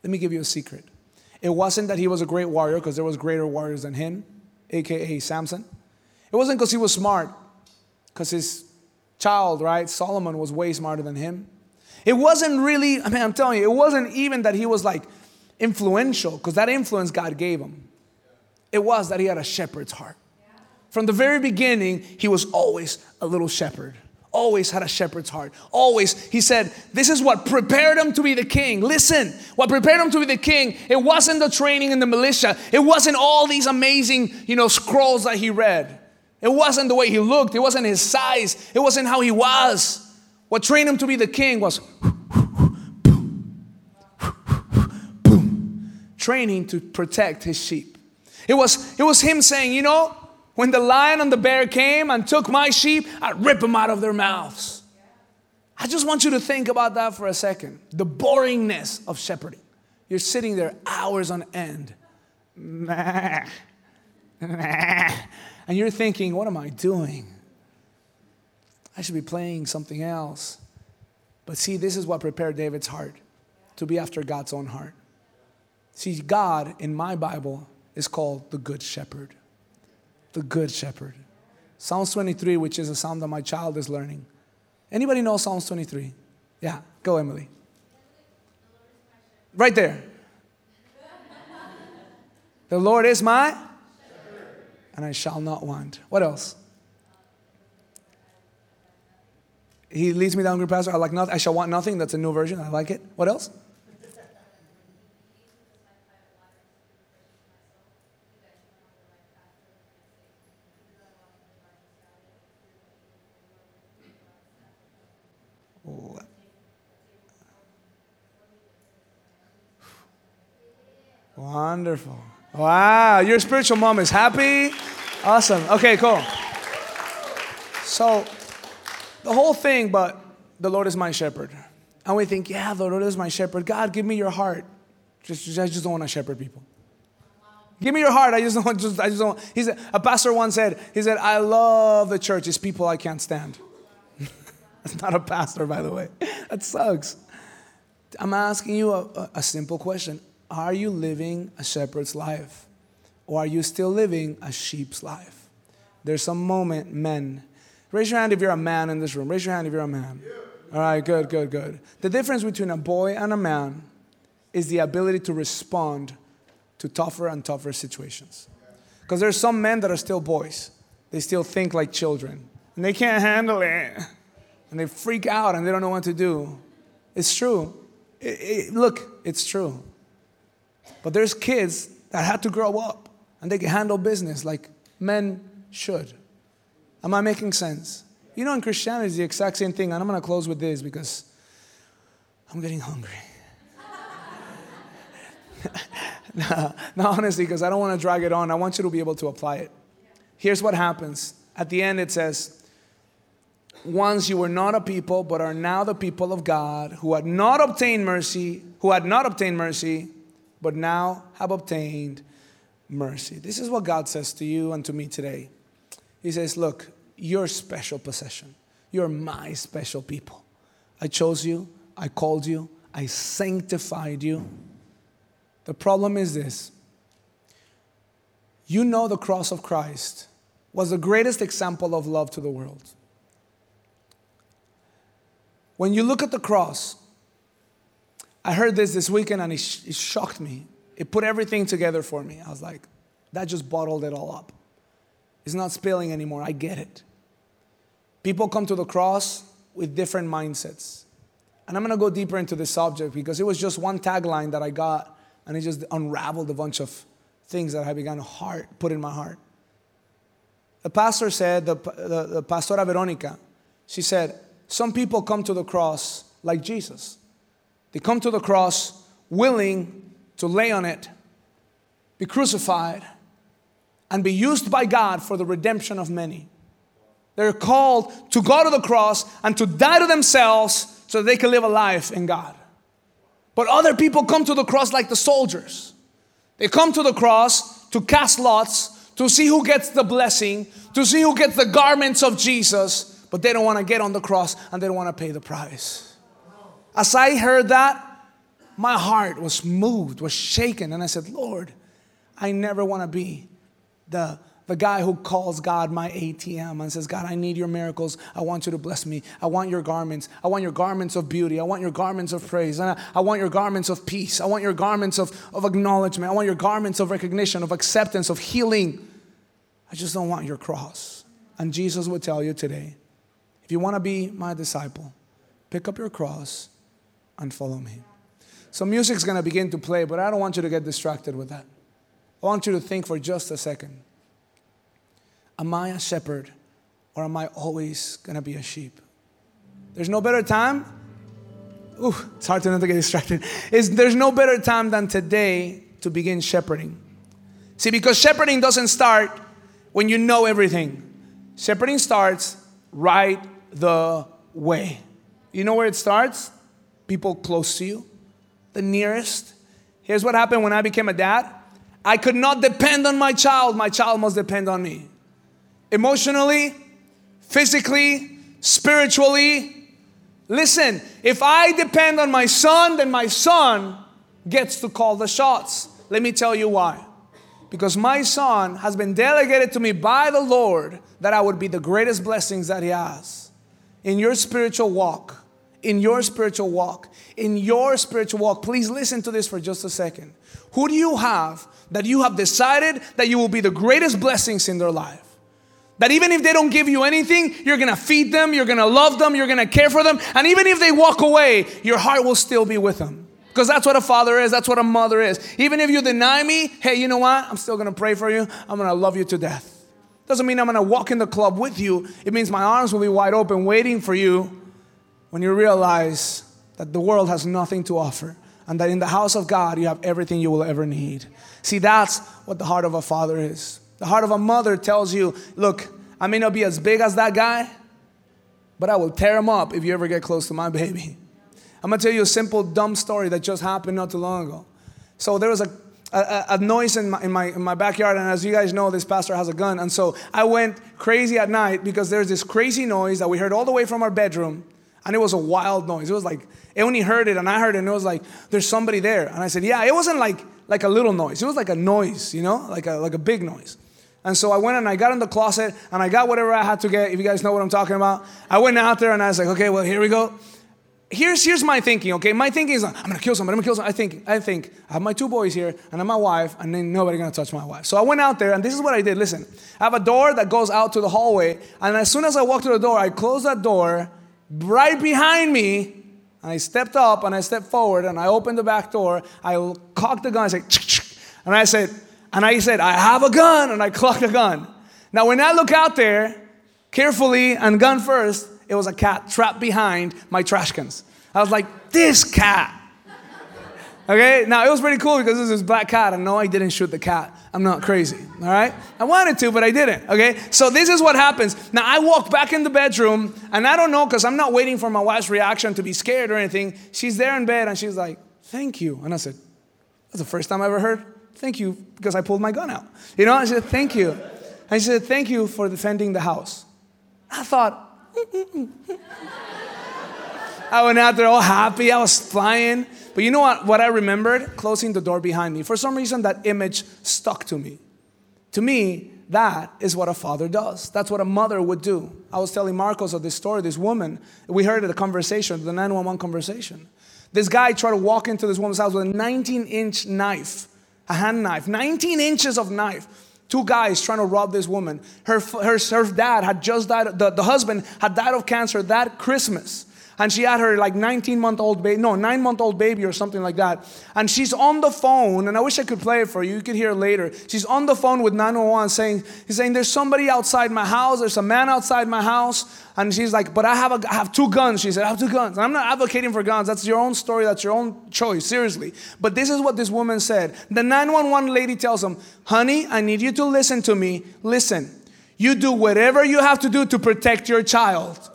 Let me give you a secret. It wasn't that he was a great warrior, because there was greater warriors than him, aka Samson. It wasn't because he was smart, because his child, right, Solomon was way smarter than him. It wasn't really, I mean, I'm telling you, it wasn't even that he was like influential, because that influence God gave him. It was that he had a shepherd's heart. From the very beginning, he was always a little shepherd. Always had a shepherd's heart. Always, he said, This is what prepared him to be the king. Listen, what prepared him to be the king, it wasn't the training in the militia. It wasn't all these amazing, you know, scrolls that he read. It wasn't the way he looked. It wasn't his size. It wasn't how he was. What trained him to be the king was training to protect his sheep. It was, it was him saying, you know, when the lion and the bear came and took my sheep, I'd rip them out of their mouths. I just want you to think about that for a second. The boringness of shepherding. You're sitting there hours on end. [laughs] And you're thinking, what am I doing? I should be playing something else. But see, this is what prepared David's heart to be after God's own heart. See, God in my Bible is called the Good Shepherd. The Good Shepherd. Psalms 23, which is a psalm that my child is learning. Anybody know Psalms 23? Yeah, go, Emily. Right there. the Lord is my, and I shall not want. What else? He leads me down green pasture. I like nothing. I shall want nothing. That's a new version. I like it. What else? Wonderful. Wow, your spiritual mom is happy. Awesome. Okay, cool. So, the whole thing, but the Lord is my shepherd. And we think, yeah, the Lord is my shepherd. God, give me your heart. Just, just I just don't want to shepherd people. Give me your heart. I just don't. Just, I just don't. He said, a pastor once said, he said, I love the church. It's people I can't stand. [laughs] That's not a pastor, by the way. That sucks. I'm asking you a, a simple question. Are you living a shepherd's life? Or are you still living a sheep's life? There's some moment, men. Raise your hand if you're a man in this room. Raise your hand if you're a man. All right, good, good, good. The difference between a boy and a man is the ability to respond to tougher and tougher situations. Because there's some men that are still boys. They still think like children. And they can't handle it. And they freak out and they don't know what to do. It's true. It, it, look, it's true. But there's kids that had to grow up and they can handle business like men should. Am I making sense? You know, in Christianity, it's the exact same thing. And I'm going to close with this because I'm getting hungry. [laughs] no, no, honestly, because I don't want to drag it on. I want you to be able to apply it. Here's what happens. At the end, it says, Once you were not a people, but are now the people of God, who had not obtained mercy, who had not obtained mercy, but now have obtained mercy. This is what God says to you and to me today. He says, Look, you're special possession. You're my special people. I chose you, I called you, I sanctified you. The problem is this you know the cross of Christ was the greatest example of love to the world. When you look at the cross, I heard this this weekend and it, sh- it shocked me. It put everything together for me. I was like, that just bottled it all up. It's not spilling anymore. I get it. People come to the cross with different mindsets. And I'm going to go deeper into this subject because it was just one tagline that I got and it just unraveled a bunch of things that I began to heart, put in my heart. The pastor said, the, the, the Pastora Veronica, she said, some people come to the cross like Jesus. They come to the cross willing to lay on it, be crucified, and be used by God for the redemption of many. They're called to go to the cross and to die to themselves so that they can live a life in God. But other people come to the cross like the soldiers. They come to the cross to cast lots, to see who gets the blessing, to see who gets the garments of Jesus, but they don't want to get on the cross and they don't want to pay the price. As I heard that, my heart was moved, was shaken, and I said, Lord, I never want to be the, the guy who calls God my ATM and says, God, I need your miracles. I want you to bless me. I want your garments. I want your garments of beauty. I want your garments of praise. And I, I want your garments of peace. I want your garments of, of acknowledgement. I want your garments of recognition, of acceptance, of healing. I just don't want your cross. And Jesus would tell you today if you want to be my disciple, pick up your cross and follow me. So, music's to begin to play, but I don't want you to get distracted with that. I want you to think for just a second Am I a shepherd or am I always to be a sheep? There's no better time. Ooh, it's hard to not get distracted. Is there's no better time than today to begin shepherding. See, because shepherding doesn't start when you know everything. Shepherding starts right the way. You know where it starts? People close to you, the nearest. Here's what happened when I became a dad I could not depend on my child, my child must depend on me. Emotionally, physically, spiritually. Listen, if I depend on my son, then my son gets to call the shots. Let me tell you why. Because my son has been delegated to me by the Lord that I would be the greatest blessings that he has in your spiritual walk in your spiritual walk, in your spiritual walk, please listen to this for just a second. Who do you have that you have decided that you will be the greatest blessings in their life? That even if they don't give you anything, you're gonna feed them, you're gonna love them, you're gonna care for them, and even if they walk away, your heart will still be with them. Because that's what a father is, that's what a mother is. Even if you deny me, hey, you know what? I'm still gonna pray for you, I'm gonna love you to death. Doesn't mean I'm gonna walk in the club with you, it means my arms will be wide open waiting for you when you realize that the world has nothing to offer and that in the house of God you have everything you will ever need. See, that's what the heart of a father is. The heart of a mother tells you, look, I may not be as big as that guy, but I will tear him up if you ever get close to my baby. I'm gonna tell you a simple, dumb story that just happened not too long ago. So there was a, a, a noise in my, in, my, in my backyard, and as you guys know, this pastor has a gun. And so I went crazy at night because there's this crazy noise that we heard all the way from our bedroom, and it was a wild noise. It was like, only heard it, and I heard it, and it was like, there's somebody there. And I said, yeah, it wasn't like, like a little noise, it was like a noise, you know, like a, like a big noise. And so I went and I got in the closet and I got whatever I had to get. If you guys know what I'm talking about, I went out there and I was like, okay, well, here we go here's here's my thinking. Okay, my thinking is I'm gonna kill somebody. I'm gonna kill somebody. I think I think I have my two boys here and I'm my wife, and then nobody gonna touch my wife. So I went out there, and this is what I did. Listen, I have a door that goes out to the hallway, and as soon as I walked to the door, I closed that door right behind me. And I stepped up and I stepped forward and I opened the back door. I cocked the gun. I said, and I said, and I said, I have a gun, and I clocked the gun. Now when I look out there, carefully and gun first, it was a cat trapped behind my trash cans. I was like, this cat. Okay, now it was pretty cool because this is black cat, and no, I didn't shoot the cat. I'm not crazy, all right? I wanted to, but I didn't, okay? So this is what happens. Now I walk back in the bedroom, and I don't know because I'm not waiting for my wife's reaction to be scared or anything. She's there in bed, and she's like, thank you. And I said, that's the first time I ever heard, thank you, because I pulled my gun out. You know, I said, thank you. And she said, thank you for defending the house. I thought, [laughs] I went out there all happy. I was flying. But you know what? What I remembered? Closing the door behind me. For some reason, that image stuck to me. To me, that is what a father does. That's what a mother would do. I was telling Marcos of this story, this woman. We heard the conversation, the 911 conversation. This guy tried to walk into this woman's house with a 19 inch knife, a hand knife, 19 inches of knife two guys trying to rob this woman. Her, her, her dad had just died, the, the husband had died of cancer that Christmas and she had her like 19 month old baby, no, nine month old baby or something like that. And she's on the phone, and I wish I could play it for you. You could hear it later. She's on the phone with 911 saying, he's saying, there's somebody outside my house. There's a man outside my house. And she's like, but I have, a, I have two guns. She said, I have two guns. And I'm not advocating for guns. That's your own story. That's your own choice, seriously. But this is what this woman said. The 911 lady tells him, honey, I need you to listen to me. Listen, you do whatever you have to do to protect your child.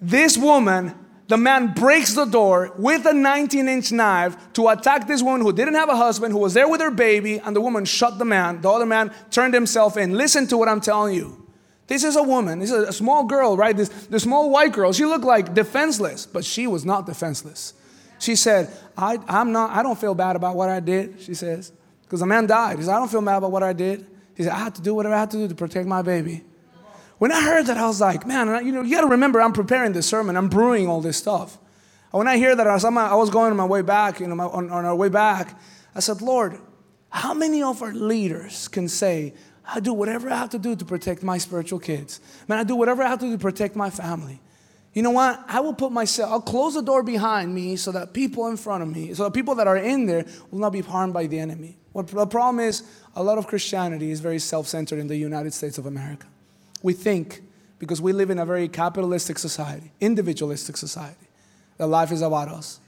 This woman, the man breaks the door with a 19 inch knife to attack this woman who didn't have a husband, who was there with her baby, and the woman shot the man. The other man turned himself in. Listen to what I'm telling you. This is a woman, this is a small girl, right? This, this small white girl. She looked like defenseless, but she was not defenseless. She said, I, I'm not, I don't feel bad about what I did, she says. Because the man died. He said, I don't feel bad about what I did. He said, I had to do whatever I had to do to protect my baby. When I heard that, I was like, man, you know, you got to remember, I'm preparing this sermon. I'm brewing all this stuff. When I hear that, I was, I was going on my way back, you know, on, on our way back, I said, Lord, how many of our leaders can say, I do whatever I have to do to protect my spiritual kids? Man, I do whatever I have to do to protect my family. You know what? I will put myself, I'll close the door behind me so that people in front of me, so that people that are in there will not be harmed by the enemy. What the problem is, a lot of Christianity is very self centered in the United States of America. We think, because we live in a very capitalistic society, individualistic society, that life is about us.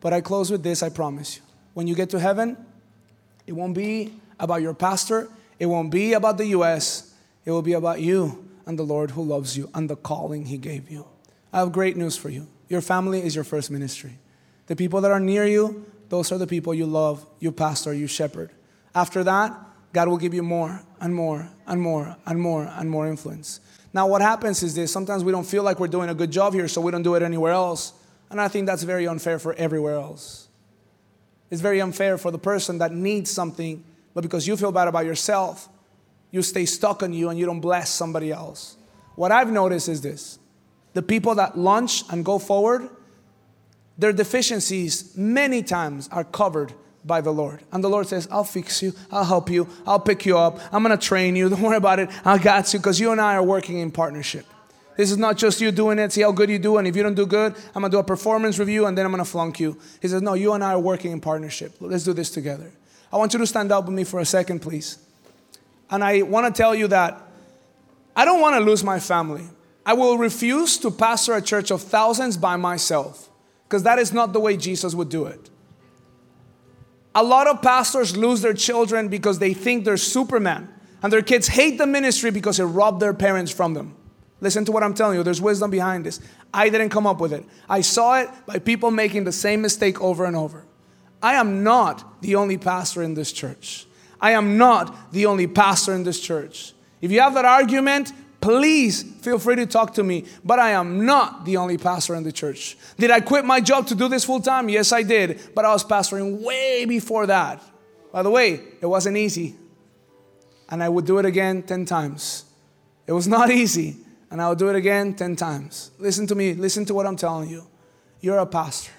But I close with this, I promise you. When you get to heaven, it won't be about your pastor, it won't be about the US, it will be about you and the Lord who loves you and the calling He gave you. I have great news for you. Your family is your first ministry. The people that are near you, those are the people you love, you pastor, you shepherd. After that, God will give you more and more and more and more and more influence. Now, what happens is this sometimes we don't feel like we're doing a good job here, so we don't do it anywhere else. And I think that's very unfair for everywhere else. It's very unfair for the person that needs something, but because you feel bad about yourself, you stay stuck on you and you don't bless somebody else. What I've noticed is this the people that launch and go forward, their deficiencies many times are covered by the Lord. And the Lord says, I'll fix you, I'll help you, I'll pick you up, I'm gonna train you, [laughs] don't worry about it, I got you, because you and I are working in partnership. This is not just you doing it, see how good you do, and if you don't do good, I'm gonna do a performance review and then I'm gonna flunk you. He says, No, you and I are working in partnership. Let's do this together. I want you to stand up with me for a second, please. And I wanna tell you that I don't wanna lose my family. I will refuse to pastor a church of thousands by myself. because that is not the way Jesus would do it. A lot of pastors lose their children because they think they're Superman, and their kids hate the ministry because it robbed their parents from them. Listen to what I'm telling you, there's wisdom behind this. I didn't come up with it, I saw it by people making the same mistake over and over. I am not the only pastor in this church. I am not the only pastor in this church. If you have that argument, please feel free to talk to me. But I am not the only pastor in the church. Did I quit my job to do this full time? Yes, I did. But I was pastoring way before that. By the way, it wasn't easy. And I would do it again 10 times. It was not [laughs] easy. And I would do it again 10 times. Listen to me. Listen to what I'm telling you. You're a pastor.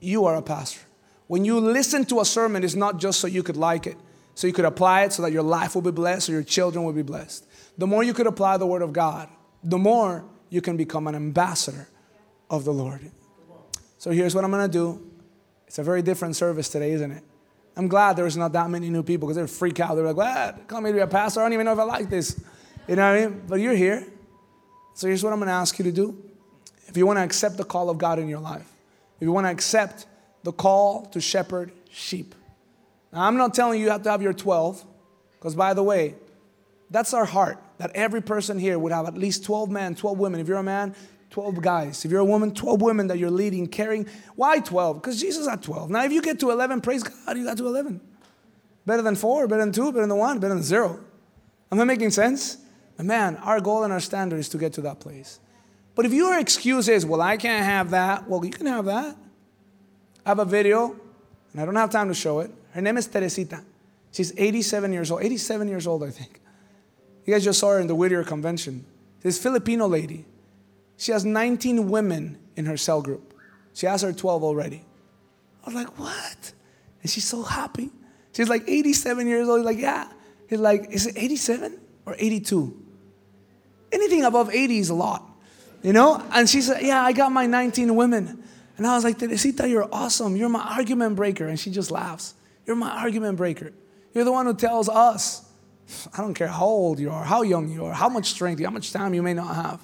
You are a pastor. When you listen to a sermon, it's not just so you could like it, so you could apply it so that your life will be blessed or your children will be blessed. The more you could apply the Word of God, the more you can become an ambassador of the Lord. So here's what I'm going to do. It's a very different service today, isn't it? I'm glad there's not that many new people because they're freak out. They're like, what? Call me to be a pastor. I don't even know if I like this. You know what I mean? But you're here. So here's what I'm going to ask you to do. If you want to accept the call of God in your life, if you want to accept the call to shepherd sheep. Now, I'm not telling you you have to have your 12, because by the way, that's our heart, that every person here would have at least 12 men, 12 women. If you're a man, 12 guys. If you're a woman, 12 women that you're leading, carrying. Why 12? Because Jesus had 12. Now, if you get to 11, praise God, you got to 11. Better than four, better than two, better than one, better than zero. Am I making sense? Man, our goal and our standard is to get to that place. But if your excuse is, well, I can't have that, well, you can have that. I have a video, and I don't have time to show it. Her name is Teresita. She's 87 years old, 87 years old, I think. You guys just saw her in the Whittier convention. This Filipino lady. She has 19 women in her cell group. She has her 12 already. I was like, what? And she's so happy. She's like 87 years old. He's like, yeah. He's like, is it 87 or 82? Anything above 80 is a lot, you know? And she said, yeah, I got my 19 women. And I was like, Teresita, you're awesome. You're my argument breaker. And she just laughs. You're my argument breaker. You're the one who tells us, I don't care how old you are, how young you are, how much strength, how much time you may not have.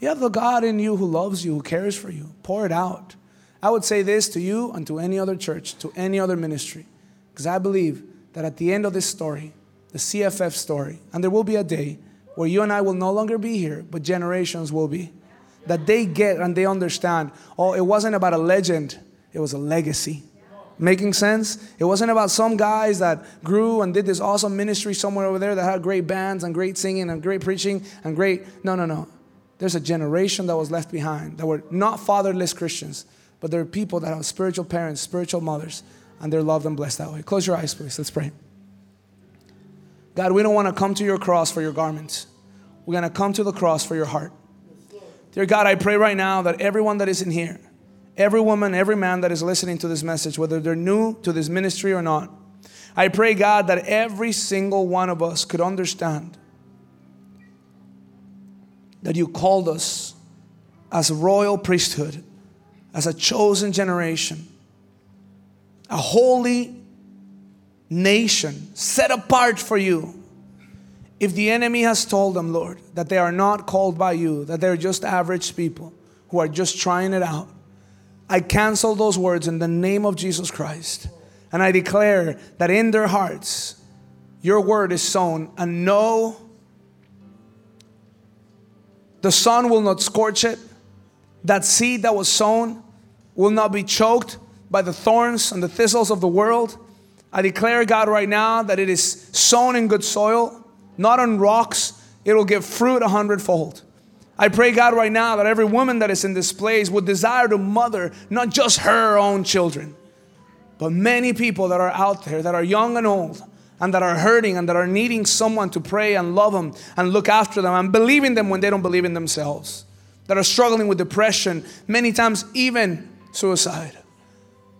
You have the God in you who loves you, who cares for you. Pour it out. I would say this to you and to any other church, to any other ministry, because I believe that at the end of this story, the CFF story, and there will be a day where you and I will no longer be here, but generations will be that they get and they understand oh, it wasn't about a legend, it was a legacy. Making sense? It wasn't about some guys that grew and did this awesome ministry somewhere over there that had great bands and great singing and great preaching and great. No, no, no. There's a generation that was left behind that were not fatherless Christians, but there are people that have spiritual parents, spiritual mothers, and they're loved and blessed that way. Close your eyes, please. Let's pray. God, we don't want to come to your cross for your garments. We're going to come to the cross for your heart. Dear God, I pray right now that everyone that is in here, every woman, every man that is listening to this message, whether they're new to this ministry or not, I pray, God, that every single one of us could understand that you called us as a royal priesthood, as a chosen generation, a holy nation set apart for you. If the enemy has told them, Lord, that they are not called by you, that they're just average people who are just trying it out, I cancel those words in the name of Jesus Christ. And I declare that in their hearts, your word is sown, and no, the sun will not scorch it. That seed that was sown will not be choked by the thorns and the thistles of the world. I declare, God, right now that it is sown in good soil not on rocks. It'll give fruit a hundredfold. I pray, God, right now that every woman that is in this place would desire to mother not just her own children, but many people that are out there that are young and old and that are hurting and that are needing someone to pray and love them and look after them and believe in them when they don't believe in themselves, that are struggling with depression, many times even suicide,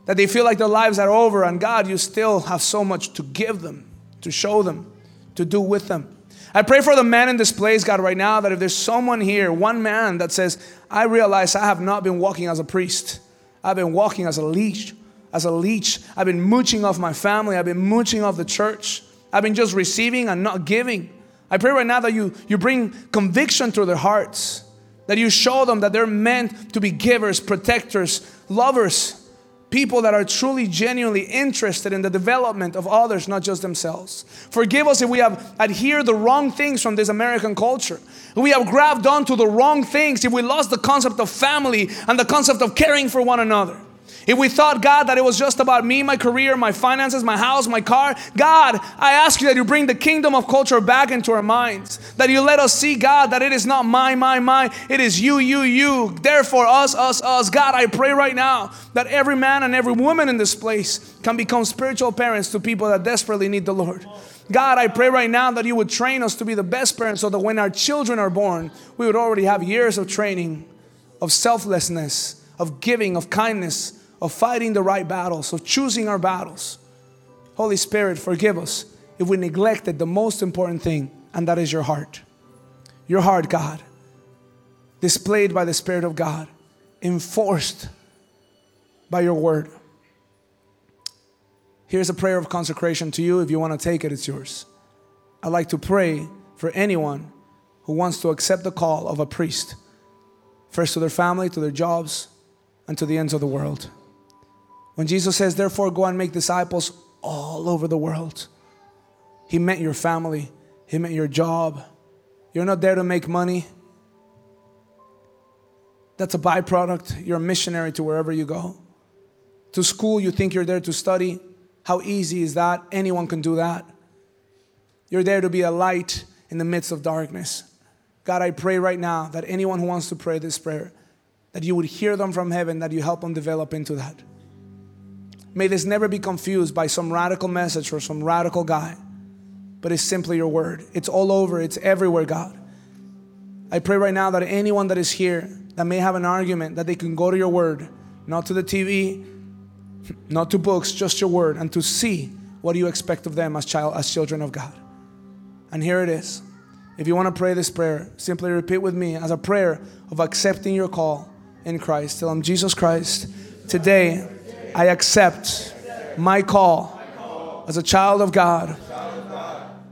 that they feel like their lives are over and God, you still have so much to give them, to show them to do with them. I pray for the man in this place, God, right now, that if there's someone here, one man that says, I realize I have not been walking as a priest, I've been walking as a leech, as a leech. I've been mooching off my family, I've been mooching off the church, I've been just receiving and not giving. I pray right now that you, you bring conviction to their hearts, That you show them that they're meant to be givers, protectors, lovers, people that are truly, genuinely interested in the development of others, not just themselves. Forgive us if we have adhered the wrong things from this American culture. We have grabbed onto the wrong things, if we lost the concept of family and the concept of caring for one another. If we thought, God, that it was just about me, my career, my finances, my house, my car, God, I ask you that you bring the kingdom of culture back into our minds. That you let us see, God, that it is not my, my, my, it is you, you, you. Therefore, us, us, us. God, I pray right now that every man and every woman in this place can become spiritual parents to people that desperately need the Lord. God, I pray right now that you would train us to be the best parents so that when our children are born, we would already have years of training, of selflessness, of giving, of kindness, of fighting the right battles, of choosing our battles. Holy Spirit, forgive us if we neglected the most important thing, and that is your heart. Your heart, God, displayed by the Spirit of God, enforced by your word. Here's a prayer of consecration to you. If you want to take it, it's yours. I'd like to pray for anyone who wants to accept the call of a priest, first to their family, to their jobs, and to the ends of the world. When Jesus says, therefore, go and make disciples all over the world, He meant your family, He meant your job. You're not there to make money. That's a byproduct. You're a missionary to wherever you go. To school, you think you're there to study. How easy is that? Anyone can do that. You're there to be a light in the midst of darkness. God, I pray right now that anyone who wants to pray this prayer, that you would hear them from heaven, that you help them develop into that. May this never be confused by some radical message or some radical guy, but it's simply your word. It's all over, it's everywhere, God. I pray right now that anyone that is here that may have an argument, that they can go to your word, not to the TV, not to books, just your word, and to see what you expect of them as child, as children of God. And here it is. If you want to pray this prayer, simply repeat with me as a prayer of accepting your call in Christ. Tell him, Jesus Christ, today I accept my call as a child of God.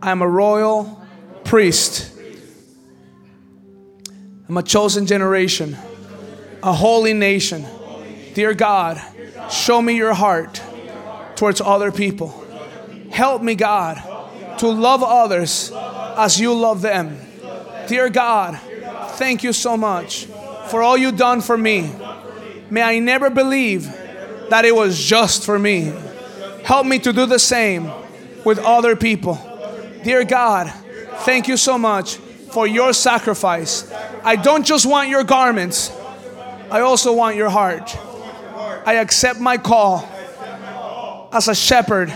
I am a royal priest. I'm a chosen generation, a holy nation. Dear God, show me your heart towards other people. Help me, God, to love others as you love them. Dear God, thank you so much for all you've done for me. May I never believe that it was just for me. Help me to do the same with other people. Dear God, thank you so much for your sacrifice. I don't just want your garments, I also want your heart. I accept my call as a shepherd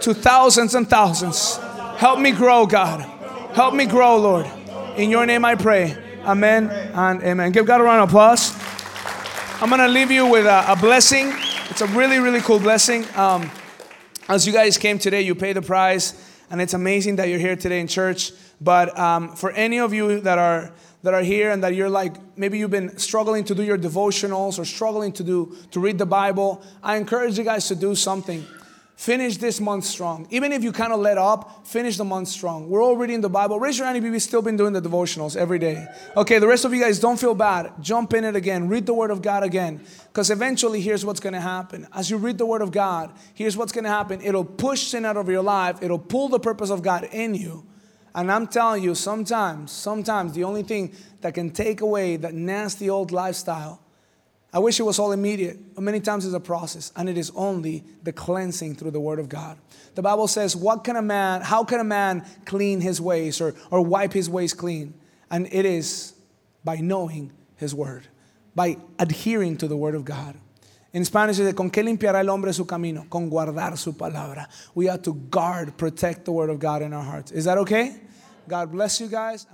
to thousands and thousands. Help me grow, God. Help me grow, Lord. In your name I pray. Amen and amen. Give God a round of applause. I'm going to leave you with a, a blessing. It's a really, really cool blessing. Um, as you guys came today, you pay the price, and it's amazing that you're here today in church. But um, for any of you that are that are here and that you're like maybe you've been struggling to do your devotionals or struggling to do to read the Bible, I encourage you guys to do something. Finish this month strong. Even if you kind of let up, finish the month strong. We're all reading the Bible. Raise your hand if you've still been doing the devotionals every day. Okay, the rest of you guys don't feel bad. Jump in it again. Read the Word of God again. Because eventually, here's what's going to happen. As you read the Word of God, here's what's going to happen. It'll push sin out of your life, it'll pull the purpose of God in you. And I'm telling you, sometimes, sometimes the only thing that can take away that nasty old lifestyle I wish it was all immediate, but many times it's a process, and it is only the cleansing through the Word of God. The Bible says, What can a man, how can a man clean his ways or, or wipe his ways clean? And it is by knowing his Word, by adhering to the Word of God. In Spanish, dice, ¿con qué limpiará el hombre su camino? Con guardar su palabra. We have to guard, protect the Word of God in our hearts. Is that okay? God bless you guys.